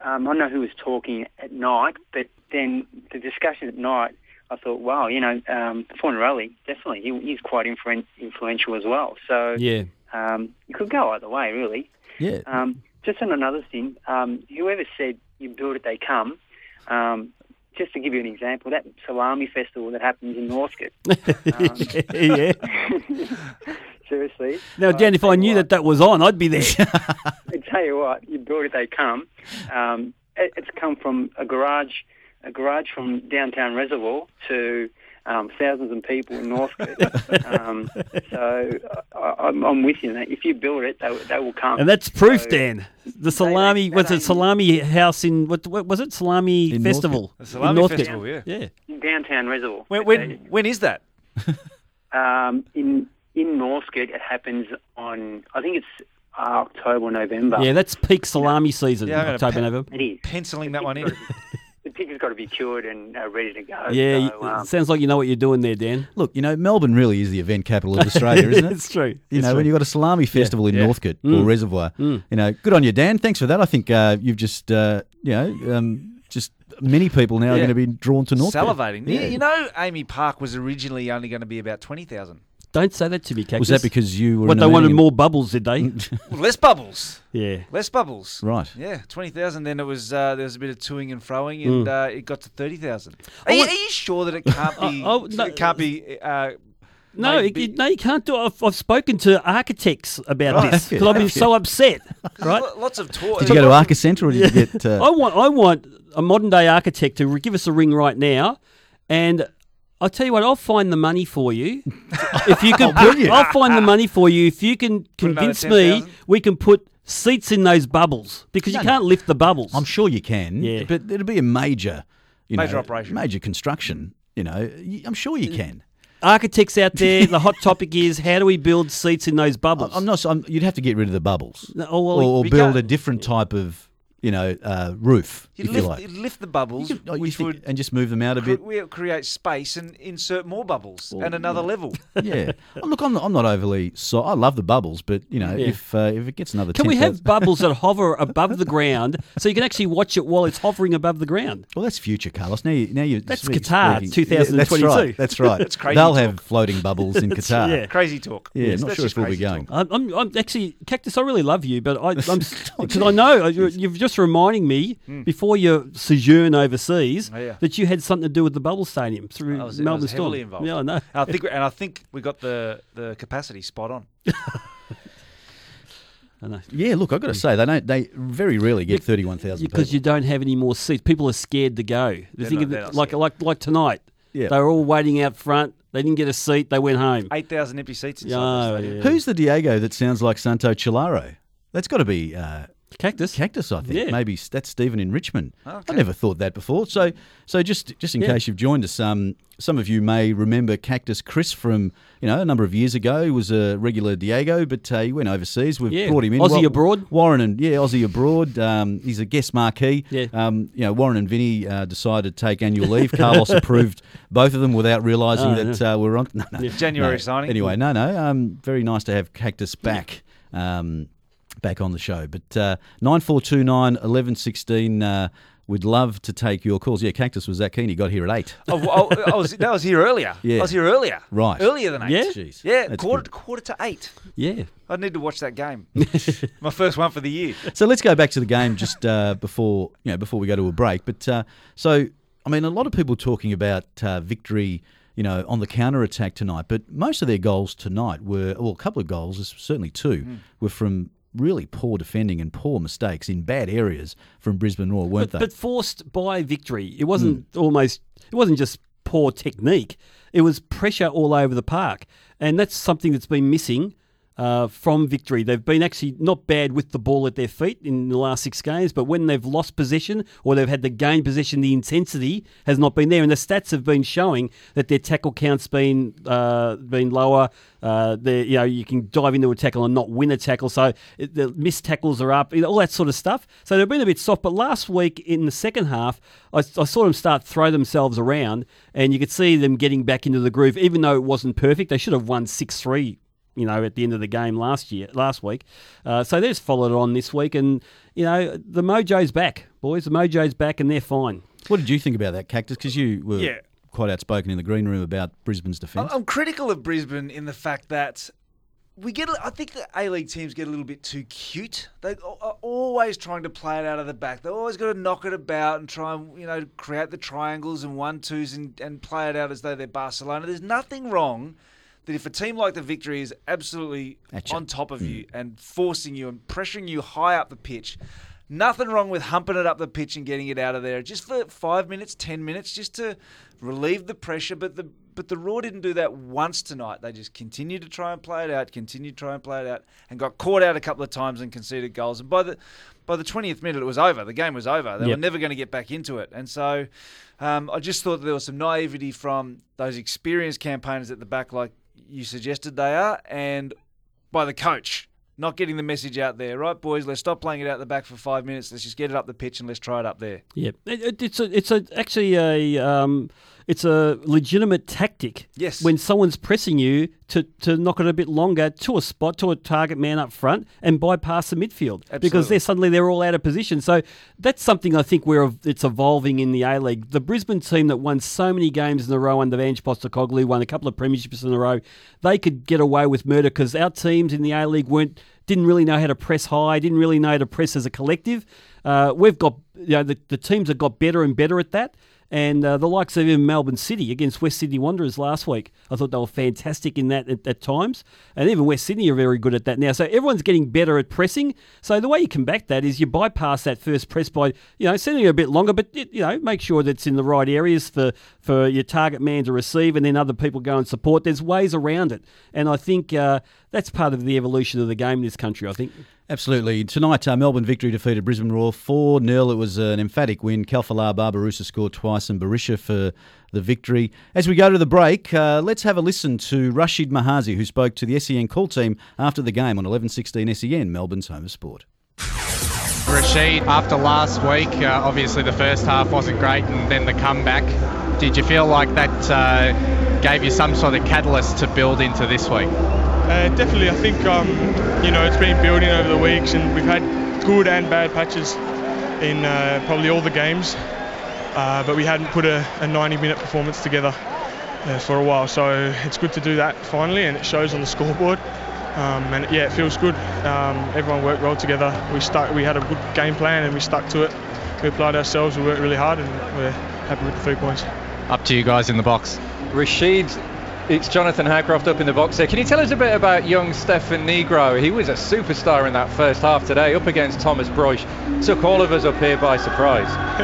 um, I know who was talking at night, but then the discussion at night, I thought, wow, you know, um, Fornaroli, definitely, he, he's quite influen- influential as well. So Yeah. um, you could go either way, really. Yeah. Um, just on another thing, um, whoever said you build it, they come. Um, just to give you an example, that salami festival that happens in Northcote. yeah. Seriously. Now, Dan, if I knew that that was on, I'd be there. I tell you what, you build it, they come. Um, it, it's come from a garage, a garage from downtown Reservoir to um, thousands of people in Northcote. um, so I, I'm, I'm with you. Mate. If you build it, they, they will come. And that's proof, So- Dan. The salami was it salami house in what, what was it? Salami In festival. Northcote. Salami in Northcote. festival, yeah. Yeah. Downtown Reservoir. When when, when is that? Um, in in Northcote, it happens on. I think it's uh, October, November. Yeah, that's peak salami season. Yeah, I'm gonna October, pe- November. It is. Penciling that one in. The pig has got to be cured and uh, ready to go. Yeah, so, you- um, it sounds like you know what you're doing there, Dan. Look, you know, Melbourne really is the event capital of Australia, isn't it? It's true. You It's know, true. when you've got a salami festival in yeah. Northcote Mm. or Reservoir, Mm. you know, good on you, Dan. Thanks for that. I think uh, you've just, uh, you know, um, just many people now are Yeah. going to be drawn to Northcote. Salivating. Yeah. You, you know, AAMI Park was originally only going to be about 20,000. Don't say that to me, Cactus. Was that because you were What in they wanted more bubbles, did they? Well, less bubbles. yeah. Less bubbles. Right. Yeah, 20,000. Then it was, uh, there was a bit of toing and froing and Mm. uh, it got to 30,000. Are, you- are you sure that it can't be, Oh, oh, no. it can't be, uh, No, made you, no, you can't do it. I've, I've spoken to architects about Right. this because I've been so upset. Right? Lots of talk. Did you go to Arca Centre or did you get? Uh, I want I want a modern day architect to re- give us a ring right now, and I'll tell you what, I'll find the money for you if you can. Oh, will you? I'll find the money for you if you can Put another convince me 10,000? we can put seats in those bubbles because No, you can't lift the bubbles. I'm sure you can. Yeah. But it'll be a major, you Major know, operation. major construction. You know, I'm sure you can. Architects out there, the hot topic is how do we build seats in those bubbles? I'm not. I'm, you'd have to get rid of the bubbles, No, oh, well, or, or build can't- a different type of, you know, uh, roof, You'd if lift, you like. you'd lift the bubbles, You could- oh, you which think- would and just move them out a cre- bit. we'll create space and insert more bubbles Well, and another level. yeah. Oh, Look, I'm not, I'm not overly. So I love the bubbles, but you know, Yeah. if uh, if it gets another, Can we 10,000 have bubbles that hover above the ground so you can actually watch it while it's hovering above the ground? Well, that's future, Carlos. Now, you, now you. That's speak- Qatar, speaking- Yeah, 2022. that's right. That's right. That's crazy They'll talk. have floating bubbles in Qatar. yeah. Crazy talk. Yeah, Yes, not sure if we'll be going. I'm, I'm, I'm actually Cactus. I really love you, but I, I'm because I know you've just reminding me before your sojourn overseas Hmm. Oh, yeah. that you had something to do with the Bubble Stadium through I was, I Melbourne was Storm. involved. Yeah, I know. And I think, and I think we got the, the capacity spot on. Yeah, look, I've got to say they don't. They very rarely get thirty-one thousand Because you don't have any more seats. People are scared to go. They're They're thinking not- that- they're not like like like tonight. Yeah. They were all waiting out front. They didn't get a seat. They went home. 8,000 empty seats inside Oh, yeah. Who's the Diego that sounds like Santo Cilauro? That's got to be uh, Cactus? Cactus, I think. Yeah. Maybe that's Stephen in Richmond. Okay. I never thought that before. So, so just just in Yeah. case you've joined us, um, some of you may remember Cactus Chris from you know a number of years ago. He was a regular Diego, but uh, he went overseas. We've Yeah. brought him in. Aussie Wa- abroad. Warren and yeah, Aussie abroad. Um, he's a guest marquee. Yeah. Um, you know, Warren and Vinny uh, decided to take annual leave. Carlos approved both of them without realising Oh, that uh, we're on. No, no, January no. signing. Anyway, no, no. Um, very nice to have Cactus back. Um, back on the show. But uh, 9429 1116, uh, we'd love to take your calls. Yeah, Cactus was that keen. He got here at 8. Oh, oh, I was, that was here earlier. Yeah. I was here earlier. Right. Earlier than eight. Yeah? Jeez. Yeah, That's quarter, good. quarter to eight. Yeah. I need to watch that game. My first one for the year. So let's go back to the game just uh, before you know before we go to a break. But uh, so I mean, a lot of people talking about uh, victory, you know, on the counter attack tonight. But most of their goals tonight were, well, a couple of goals, certainly two, Hmm. were from really poor defending and poor mistakes in bad areas from Brisbane Roar, weren't but, they? but forced by victory. It wasn't hmm. almost. It wasn't just poor technique. It was pressure all over the park, and that's something that's been missing. Uh, from victory, they've been actually not bad with the ball at their feet in the last six games, but when they've lost possession or they've had to gain possession, the intensity has not been there, and the stats have been showing that their tackle count's been uh, been lower. Uh, you know, you can dive into a tackle and not win a tackle, so it, the missed tackles are up, you know, all that sort of stuff. So they've been a bit soft. But last week in the second half, I, I saw them start throw themselves around, and you could see them getting back into the groove, even though it wasn't perfect. They should have won six three. You know, at the end of the game last year, last week, uh, so they've followed on this week, and you know the mojo's back, boys. The mojo's back, and they're fine. what did you think about that, Cactus? Because you were Yeah. quite outspoken in the green room about Brisbane's defence. I'm critical of Brisbane in the fact that we get. I think the A League teams get a little bit too cute. They are always trying to play it out of the back. They're always got to knock it about and try and you know create the triangles and one twos and, and play it out as though they're Barcelona. There's nothing wrong that if a team like the Victory is absolutely on top of you and forcing you and pressuring you high up the pitch. Nothing wrong with humping it up the pitch and getting it out of there just for five minutes, ten minutes, just to relieve the pressure. But the but the Roar didn't do that once tonight. They just continued to try and play it out, continued to try and play it out, and got caught out a couple of times and conceded goals. And by the by the twentieth minute, it was over. The game was over. They Yep. were never going to get back into it. And so, um, I just thought there was some naivety from those experienced campaigners at the back, like you suggested they are, and by the coach. not getting the message out there. Right, boys, let's stop playing it out the back for five minutes. Let's just get it up the pitch and let's try it up there. Yeah, it, it, it's a, it's a, actually a um, it's a legitimate tactic. Yes. When someone's pressing you to, to knock it a bit longer to a spot to a target man up front and bypass the midfield because they're suddenly they're all out of position. So that's something I think where it's evolving in the A League. The Brisbane team that won so many games in a row under Ange Postecoglou, won a couple of premierships in a row, they could get away with murder because our teams in the A League weren't didn't really know how to press high, didn't really know how to press as a collective. Uh, we've got you know the, the teams have got better and better at that. And uh, the likes of even Melbourne City against West Sydney Wanderers last week, I thought they were fantastic in that at, at times. And even West Sydney are very good at that now. So everyone's getting better at pressing. So the way you combat that is you bypass that first press by, you know, sending it a bit longer, but, you know, make sure that it's in the right areas for, for your target man to receive and then other people go and support. There's ways around it. And I think uh, that's part of the evolution of the game in this country, I think. Absolutely. Tonight, uh, Melbourne victory defeated Brisbane Roar 4 0. It was an emphatic win. Khalfallah Barbarouses scored twice and Berisha for the victory. As we go to the break, uh, let's have a listen to Rashid Mahazi, who spoke to the SEN call team after the game on 1116 SEN, Melbourne's home of sport. Rashid, after last week, uh, obviously the first half wasn't great and then the comeback. Did you feel like that uh, gave you some sort of catalyst to build into this week? Uh, definitely, I think um, you know it's been building over the weeks, and we've had good and bad patches in uh, probably all the games, uh, but we hadn't put a, a 90-minute performance together uh, for a while. So it's good to do that finally, and it shows on the scoreboard. Um, and yeah, it feels good. Um, everyone worked well together. We stuck. We had a good game plan, and we stuck to it. We applied ourselves. We worked really hard, and we're happy with the three points. Up to you guys in the box. Rashid, it's Jonathan Haycroft up in the box there. Can you tell us a bit about young Stefan Nigro? He was a superstar in that first half today, up against Thomas Broich. Took all of us up here by surprise.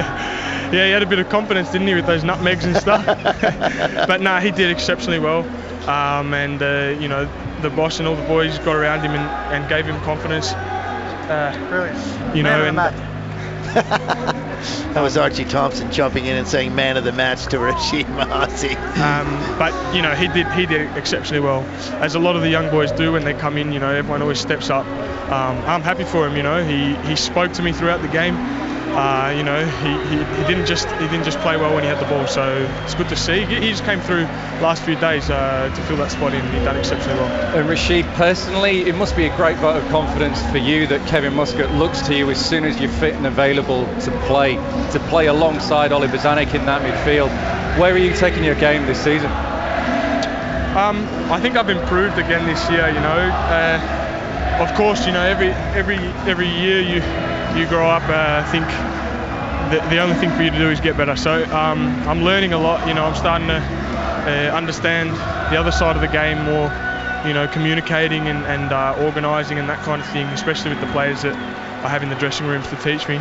yeah, he had a bit of confidence, didn't he, with those nutmegs and stuff. but nah, he did exceptionally well. Um, and uh, you know, the boss and all the boys got around him and, and gave him confidence. Uh, Brilliant. You Man know, of the and That was Archie Thompson jumping in and saying "man of the match" to Rashid Mahazi. Um, but you know he did he did exceptionally well, as a lot of the young boys do when they come in. You know everyone always steps up. Um, I'm happy for him. You know he he spoke to me throughout the game. Uh, you know he, he, he didn't just he didn't just play well when he had the ball. So it's good to see. He he just came through last few days uh, to fill that spot in. He done exceptionally well. And Rashid, personally, it must be a great vote of confidence for you that Kevin Muscat looks to you as soon as you're fit and available to play, to play alongside Oli Bozanic in that midfield. Where are you taking your game this season? Um, I think I've improved again this year. You know, uh, of course, you know every every every year you you grow up. Uh, I think the, the only thing for you to do is get better. So um, I'm learning a lot. You know, I'm starting to uh, understand the other side of the game more. You know, communicating and, and uh, organising and that kind of thing, especially with the players that I have in the dressing rooms to teach me.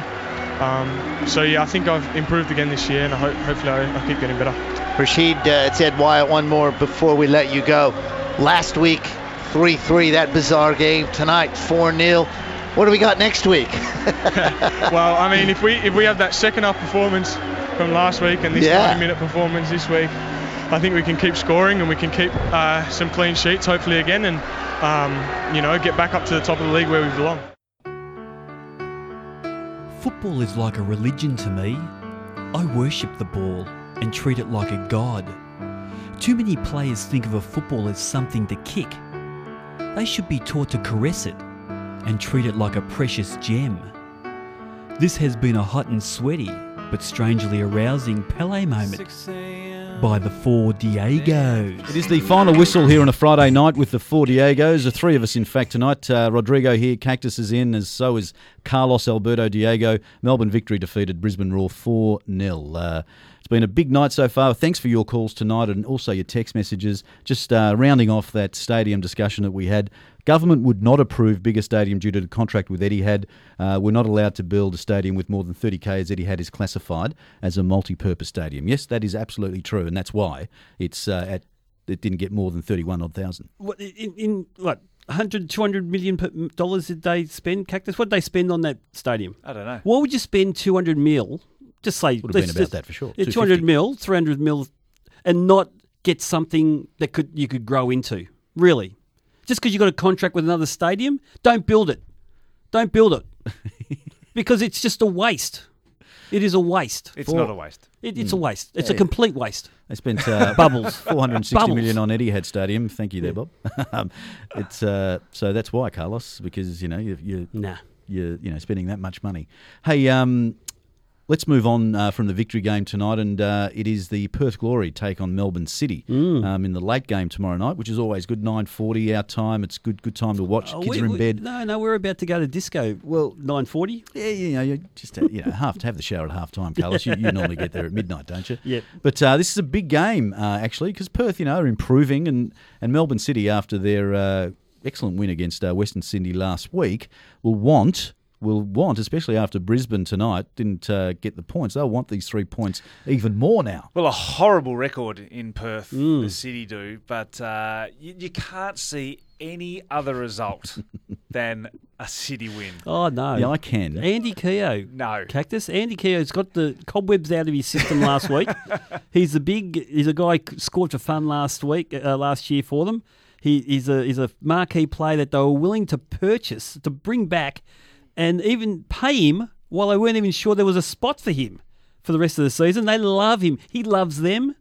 Um, so yeah, I think I've improved again this year, and I hope hopefully I, I keep getting better. Rashid, uh, it's Ed Wyatt. One more before we let you go. Last week, 3-3, that bizarre game. Tonight, 4-0. What do we got next week? well, I mean, if we if we have that second half performance from last week and this Yeah. 90 minute performance this week, I think we can keep scoring and we can keep uh, some clean sheets hopefully again and um, you know get back up to the top of the league where we belong. Football is like a religion to me. I worship the ball and treat it like a god. Too many players think of a football as something to kick. They should be taught to caress it and treat it like a precious gem. This has been a hot and sweaty, but strangely arousing Pele moment by the four Diegos. It is the final whistle here on a Friday night with the four Diegos. The three of us, in fact, tonight. Uh, Rodrigo here, Cactus is in, as so is Carlos Alberto Diego. Melbourne victory defeated Brisbane Roar 4 0. Uh, it's been a big night so far. Thanks for your calls tonight and also your text messages. Just uh, rounding off that stadium discussion that we had. Government would not approve bigger stadium due to the contract with Etihad. Uh, we're not allowed to build a stadium with more than 30k as Etihad is classified as a multi-purpose stadium. Yes, that is absolutely true, and that's why it's uh, at it didn't get more than 31 odd thousand. What in, in what 100, 200 million dollars did they spend? Cactus. What did they spend on that stadium? I don't know. Why would you spend 200 mil? Just say Would have been about just- that for sure. Yeah, 200 mil, 300 mil, and not get something that could you could grow into. Really, Just because you got a contract with another stadium, don't build it. Don't build it because it's just a waste. It is a waste. It's not a waste. It, it's a Mm. waste. It's Yeah. a complete waste. They spent uh, bubbles. four hundred and sixty million Bubbles. on Eddie Etihad Stadium. Thank you, there, Bob. um, it's uh, so that's why Carlos, because you know you you nah. you're you know spending that much money. Hey, um, let's move on uh, from the victory game tonight, and uh, it is the Perth Glory take on Melbourne City Mm. um, in the late game tomorrow night, which is always good. Nine forty our time. It's good good time to watch. Oh, Kids we- are in we- bed. No, no, we're about to go to disco. Well, nine forty. Yeah, you know, just uh, you know have to have the shower at half time, Carlos. You, you normally get there at midnight, don't you? Yep. But uh, this is a big game uh, actually because Perth, you know, are improving, and and Melbourne City after their uh, excellent win against uh, Western Sydney last week will want. Will want, especially after Brisbane tonight didn't uh, get the points. They'll want these three points even more now. Well, a horrible record in Perth, Mm. the City do, but uh, you, you can't see any other result than a City win. Oh no. Yeah, I can. Andy Keogh. No. Cactus. Andy Keogh's got the cobwebs out of his system last week. He's the big. He's a guy who scored for fun last week, uh, last year for them. He, he's a he's a marquee player that they were willing to purchase to bring back, and even pay him while they weren't even sure there was a spot for him for the rest of the season. They love him. He loves them.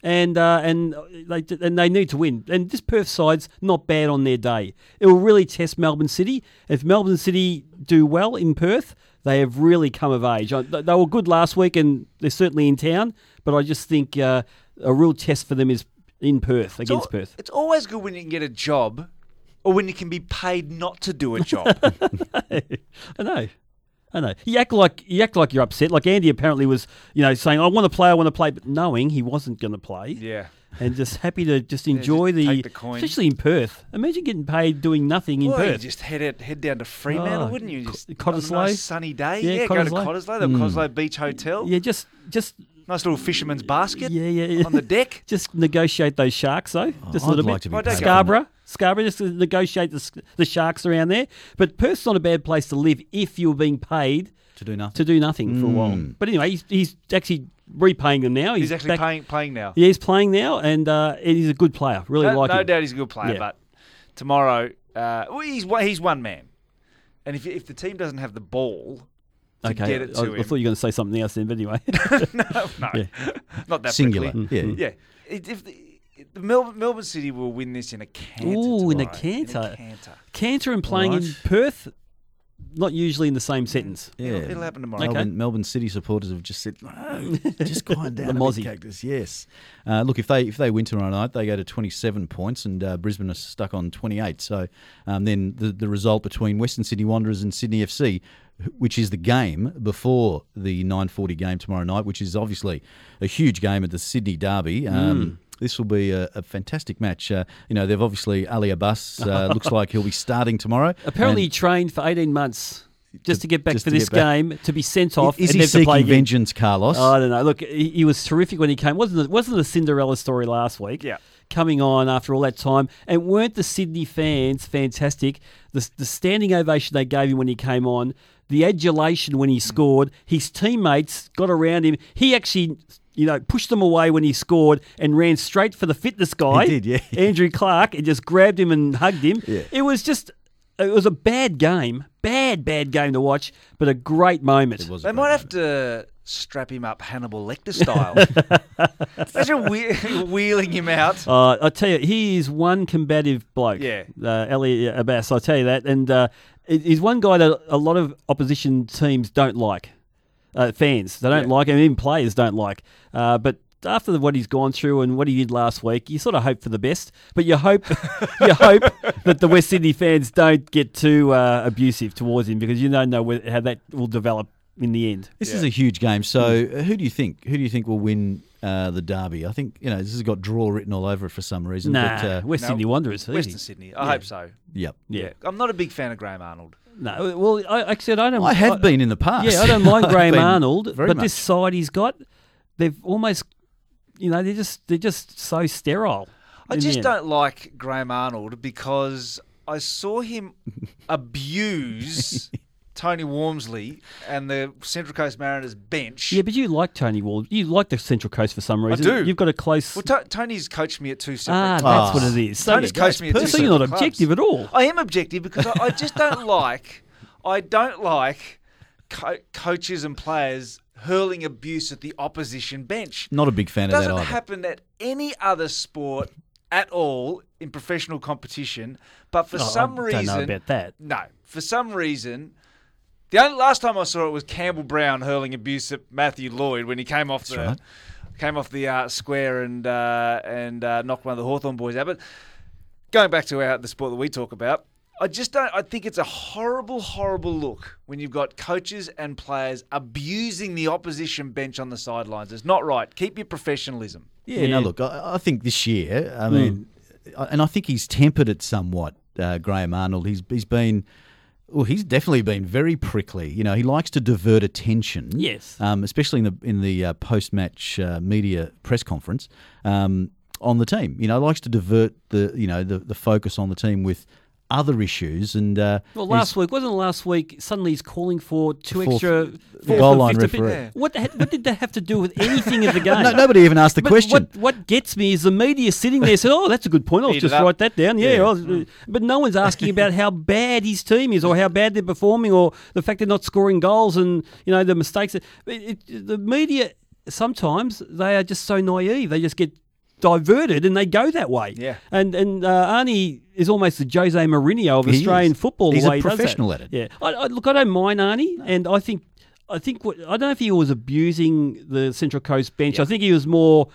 And uh, and they and they need to win. And this Perth side's not bad on their day. It will really test Melbourne City. If Melbourne City do well in Perth, they have really come of age. They were good last week, and they're certainly in town. But I just think uh, a real test for them is in Perth It's against al- Perth. It's always good when you can get a job or when you can be paid not to do a job. I know. I know. You act like you act like you're upset. Like Andy apparently was, you know, saying, "I want to play, I want to play," but knowing he wasn't going to play. Yeah. And just happy to just Yeah, enjoy just the, take the coin. especially in Perth. Imagine getting paid doing nothing in well, you Perth. just head out, head down to Fremantle, Oh, wouldn't you? Just Cottesloe. a nice sunny day. Yeah, Yeah, go to Cottesloe. Cottesloe, the Mm. Cottesloe Beach Hotel. Yeah, just just nice little fisherman's basket. Yeah, yeah. Yeah. On the deck. Just negotiate those sharks, though. Just a I'd little like bit. to be Oh, don't paid. go. Scarborough, Scarborough, just to negotiate the, the sharks around there. But Perth's not a bad place to live if you're being paid to do nothing. To do nothing for a while. Mm. But anyway, he's, he's actually repaying them now. He's, actually back- playing playing now. Yeah, he's playing now, and uh, he's a good player. Really no, like no him. doubt he's a good player, Yeah. but tomorrow, uh, well, he's one- he's one man, and if if the team doesn't have the ball to okay, get it I, to I him, thought you were going to say something else then, but anyway. no, no, Yeah. not that Singular, quickly. yeah. yeah. It- if the, the Melbourne, Melbourne City will win this in a canter. Ooh, in a tomorrow. canter. canter. Canter and playing in Perth, not usually in the same sentence. Yeah, It'll- it'll happen tomorrow. Okay. Melbourne, Melbourne City supporters have just said, "No, just quiet down, The a bit, Mozzie. Cactus." Yes. Uh, look, if they if they win tomorrow night, they go to twenty seven points, and uh, Brisbane are stuck on twenty eight. So um, then the the result between Western Sydney Wanderers and Sydney FC, which is the game before the nine forty game tomorrow night, which is obviously a huge game at the Sydney Derby. Um, This will be a, a fantastic match. Uh, you know, they've obviously Ali Abbas uh, looks like he'll be starting tomorrow. Apparently, he trained for 18 months just to, get back for this get back. game, to be sent off. Is and he never to play seeking vengeance, Carlos? Oh, I don't know. Look, he, he was terrific when he came. wasn't it, wasn't the Cinderella story last week? Yeah. Coming on after all that time, and weren't the Sydney fans fantastic? The, the standing ovation they gave him when he came on, the adulation when he scored. His teammates got around him. He actually, you know, pushed them away when he scored and ran straight for the fitness guy. did, yeah. Andrew Clark, and just grabbed him and hugged him. Yeah. It was just. It was a bad game, bad, bad game to watch, but a great moment. It was They might have to strap him up Hannibal Lecter style. Imagine whe- wheeling him out. Uh, I tell you, he is one combative bloke. Yeah. uh, Ali Abbas. I tell you that, and uh, he's one guy that a lot of opposition teams don't like. Uh, fans, they don't Yeah. like him. Even players don't like. Uh, but after what he's gone through and what he did last week, you sort of hope for the best. But you hope, you hope that the West Sydney fans don't get too uh, abusive towards him because you don't know where, how that will develop in the end. This is a huge game. So, uh, who do you think? Who do you think will win uh, the derby? I think you know this has got draw written all over it for some reason. Nah, but, uh, West No, Sydney Wanderers. Western. Sydney. I Yeah. hope so. Yep. Yeah. I'm not a big fan of Graham Arnold. No, well, I, like I said I don't. I have been in the past. Yeah, I don't mind Graham Arnold, very but this side he's got, they've almost, you know, they're just they're just so sterile. I just don't like Graham Arnold because I saw him abuse Tony Walmsley and the Central Coast Mariners bench. Yeah, but you like Tony Wall. You like the Central Coast for some reason. I reason. do. You've got a close. Well, To- Tony's coached me at two separate. Ah, clubs. that's what it is. So Tony's yeah, coached me at two so separate you're not clubs. objective at all. I am objective because I, I just don't like. I don't like co- coaches and players hurling abuse at the opposition bench. Not a big fan of that It Doesn't either. happen at any other sport at all in professional competition. But for Oh, I some don't know reason, about that. No, for some reason. The only last time I saw it was Campbell Brown hurling abuse at Matthew Lloyd when he came off the right. came off the uh, square and uh, and uh, knocked one of the Hawthorn boys out. But going back to our, the sport that we talk about, I just don't. I think it's a horrible, horrible look when you've got coaches and players abusing the opposition bench on the sidelines. It's not right. Keep your professionalism. Yeah, no, look, I, I think this year, Hmm. I mean, I- and I think he's tempered it somewhat, uh, Graham Arnold. He's he's been. Well, he's definitely been very prickly. You know, he likes to divert attention. Yes. Um, especially in the in the uh, post match uh, media press conference um, on the team. You know, likes to divert the you know the, the focus on the team with other issues. And uh, Well, last week wasn't last week. Suddenly he's calling for two fourth- extra the fourth goal line fifth- referee. What the, what did that have to do with anything of the game? No, nobody even asked the But question. What, what gets me is the media sitting there saying, "Oh, that's a good point. I'll Eat just write that down." Yeah, Yeah. I'll- but no one's asking about how bad his team is, or how bad they're performing, or the fact they're not scoring goals, and you know the mistakes. It, it, the media sometimes they are just so naive. They just get diverted and they go that way. Yeah. And and uh, Arnie is almost the Jose Mourinho of He Australian is. football. He's a way he does that. professional at it. Yeah. I, I, look, I don't mind Arnie, and I think I think what, I don't know if he was abusing the Central Coast bench. I think he was more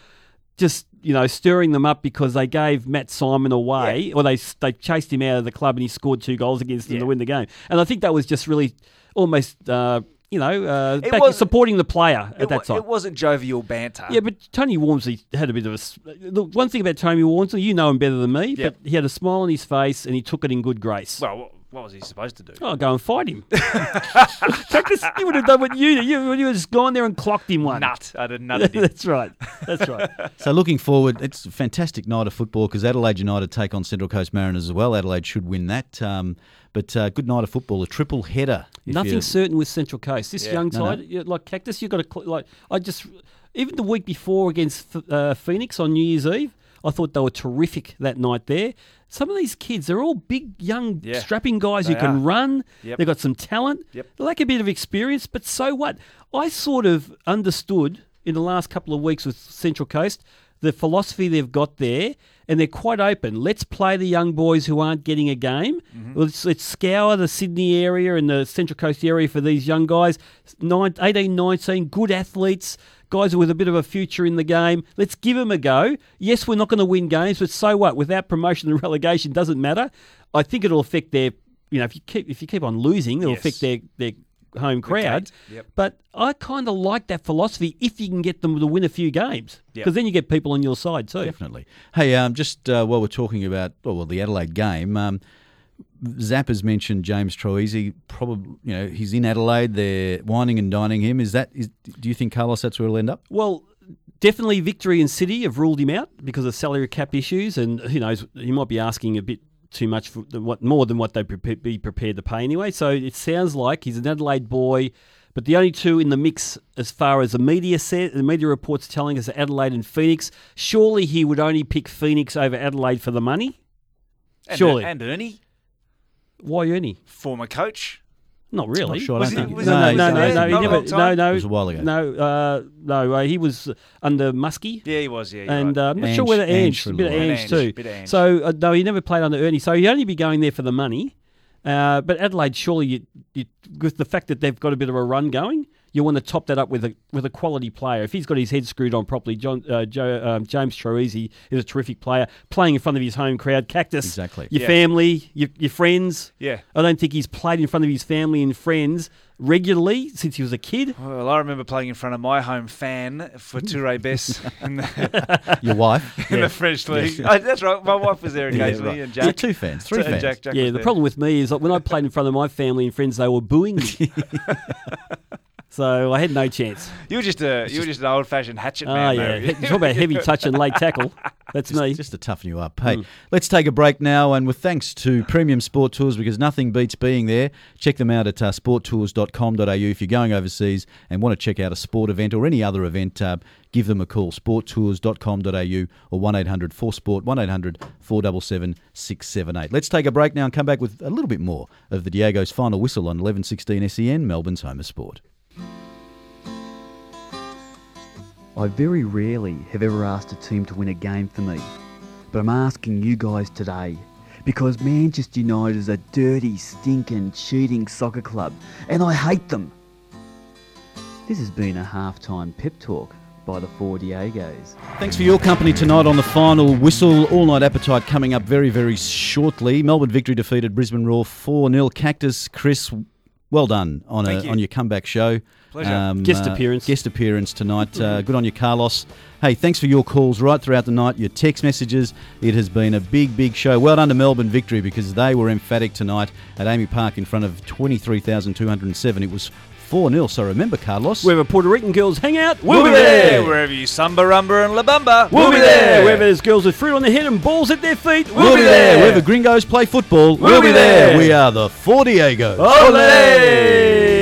just you know stirring them up because they gave Matt Simon away, or they they chased him out of the club and he scored two goals against them to win the game. And I think that was just really almost uh, you know uh, It back, was- supporting the player at that time. it wasn't jovial banter. Yeah, but Tony Walmsley had a bit of a. Look, one thing about Tony Walmsley, you know him better than me, Yep. but he had a smile on his face and he took it in good grace. Well, what, what was he supposed to do? Oh, go and fight him. Practice, you would have done what you did. You would have just gone there and clocked him one. Nut. I did nut. him. That's right. That's right. So looking forward, it's a fantastic night of football because Adelaide United take on Central Coast Mariners as well. Adelaide should win that. Um, but uh, good night of football, a triple header. Nothing you- certain with Central Coast. This Yeah. young No, no. side, yeah, like Cactus, you've got to cl- like. I just even the week before against uh, Phoenix on New Year's Eve, I thought they were terrific that night there. Some of these kids, they're all big, young, Yeah, strapping guys who can are. run. Yep. They've got some talent. Yep. They lack a bit of experience, but so what? I sort of understood in the last couple of weeks with Central Coast the philosophy they've got there, and they're quite open. Let's play the young boys who aren't getting a game. Mm-hmm. Let's, let's scour the Sydney area and the Central Coast area for these young guys, nine, 18, 19, good athletes, guys with a bit of a future in the game. Let's give them a go. Yes, we're not going to win games, but so what? Without promotion and relegation, doesn't matter. I think it'll affect their, you know, if you keep if you keep on losing, it'll Yes. affect their their home crowd. yep. But I kind of like that philosophy if you can get them to win a few games, Yep. because then you get people on your side too. Definitely. Hey, um, just uh, while we're talking about oh, well the Adelaide game, um, Zap has mentioned James Troisi. Probably, you know, he's in Adelaide. They're whining and dining him. Is that? Is, do you think Carlos that's where he'll end up? Well, definitely Victory and City have ruled him out because of salary cap issues, and who knows, he might be asking a bit too much for the- what more than what they'd prepa- be prepared to pay anyway. So it sounds like he's an Adelaide boy. But the only two in the mix, as far as the media said, the media reports telling us, are Adelaide and Phoenix. Surely he would only pick Phoenix over Adelaide for the money. And, Surely. And Ernie, Why Ernie? former coach. Not really. Not sure, I Was don't he- think- was no, he- no, was no, he no, he never, no, no. It was a while ago. No, uh, no, uh, he was under Muskie. Yeah, he was. Yeah, you're and right. uh, I'm not Ange- sure whether Ange Ange, a a bit of little Ange, too. Bit of Ange. So uh, no, he never played under Ernie. So he'd only be going there for the money. Uh, but Adelaide, surely, you, you, with the fact that they've got a bit of a run going, you want to top that up with a with a quality player. If he's got his head screwed on properly, John uh, Joe, um, James Troisi is a terrific player, playing in front of his home crowd. Cactus, Exactly. Your Yeah. family, your, your friends. Yeah. I don't think he's played in front of his family and friends regularly since he was a kid. Well, I remember playing in front of my home fan for Touré Bess the, Your wife. in the French league. Oh, that's right. My wife was there occasionally. Yeah, occasionally, right. and Jack. Yeah, two fans, three and fans. Jack, Jack yeah, the there. problem with me is that when I played in front of my family and friends, they were booing me. So I had no chance. You were just a you were just an old fashioned hatchet Oh, man. yeah. though. Talk about heavy touch and late tackle. That's just, me. Just to toughen you up. Hey, let's take a break now. And with thanks to Premium Sport Tours, because nothing beats being there, check them out at uh, sporttours.com.au. If you're going overseas and want to check out a sport event or any other event, uh, give them a call. Sporttours.com.au or 1 800 4 Sport, 1 800 477 678. Let's take a break now and come back with a little bit more of the Diego's final whistle on 1116 SEN, E Melbourne's home of sport. I very rarely have ever asked a team to win a game for me, but I'm asking you guys today because Manchester United is a dirty, stinking, cheating soccer club, and I hate them. This has been a halftime pep talk by the Four Diegos. Thanks for your company tonight on the final whistle. All night appetite coming up very, very shortly. Melbourne victory defeated Brisbane Roar 4 0. Cactus, Chris, well done on, a, you. on your comeback show. Pleasure. Guest appearance. Guest appearance tonight. Uh, good on you, Carlos. Hey, thanks for your calls right throughout the night, your text messages. It has been a big, big show. Well done to Melbourne victory because they were emphatic tonight at Amy Park in front of 23,207. It was 4 0. So remember, Carlos. Wherever Puerto Rican girls hang out, We'll be there. Wherever you samba, rumba, and la bamba, We'll be there. Wherever there's girls with fruit on their head and balls at their feet, we'll, We'll be there. Wherever gringos play football, we'll, be there. We are the Four Diegos. Ole!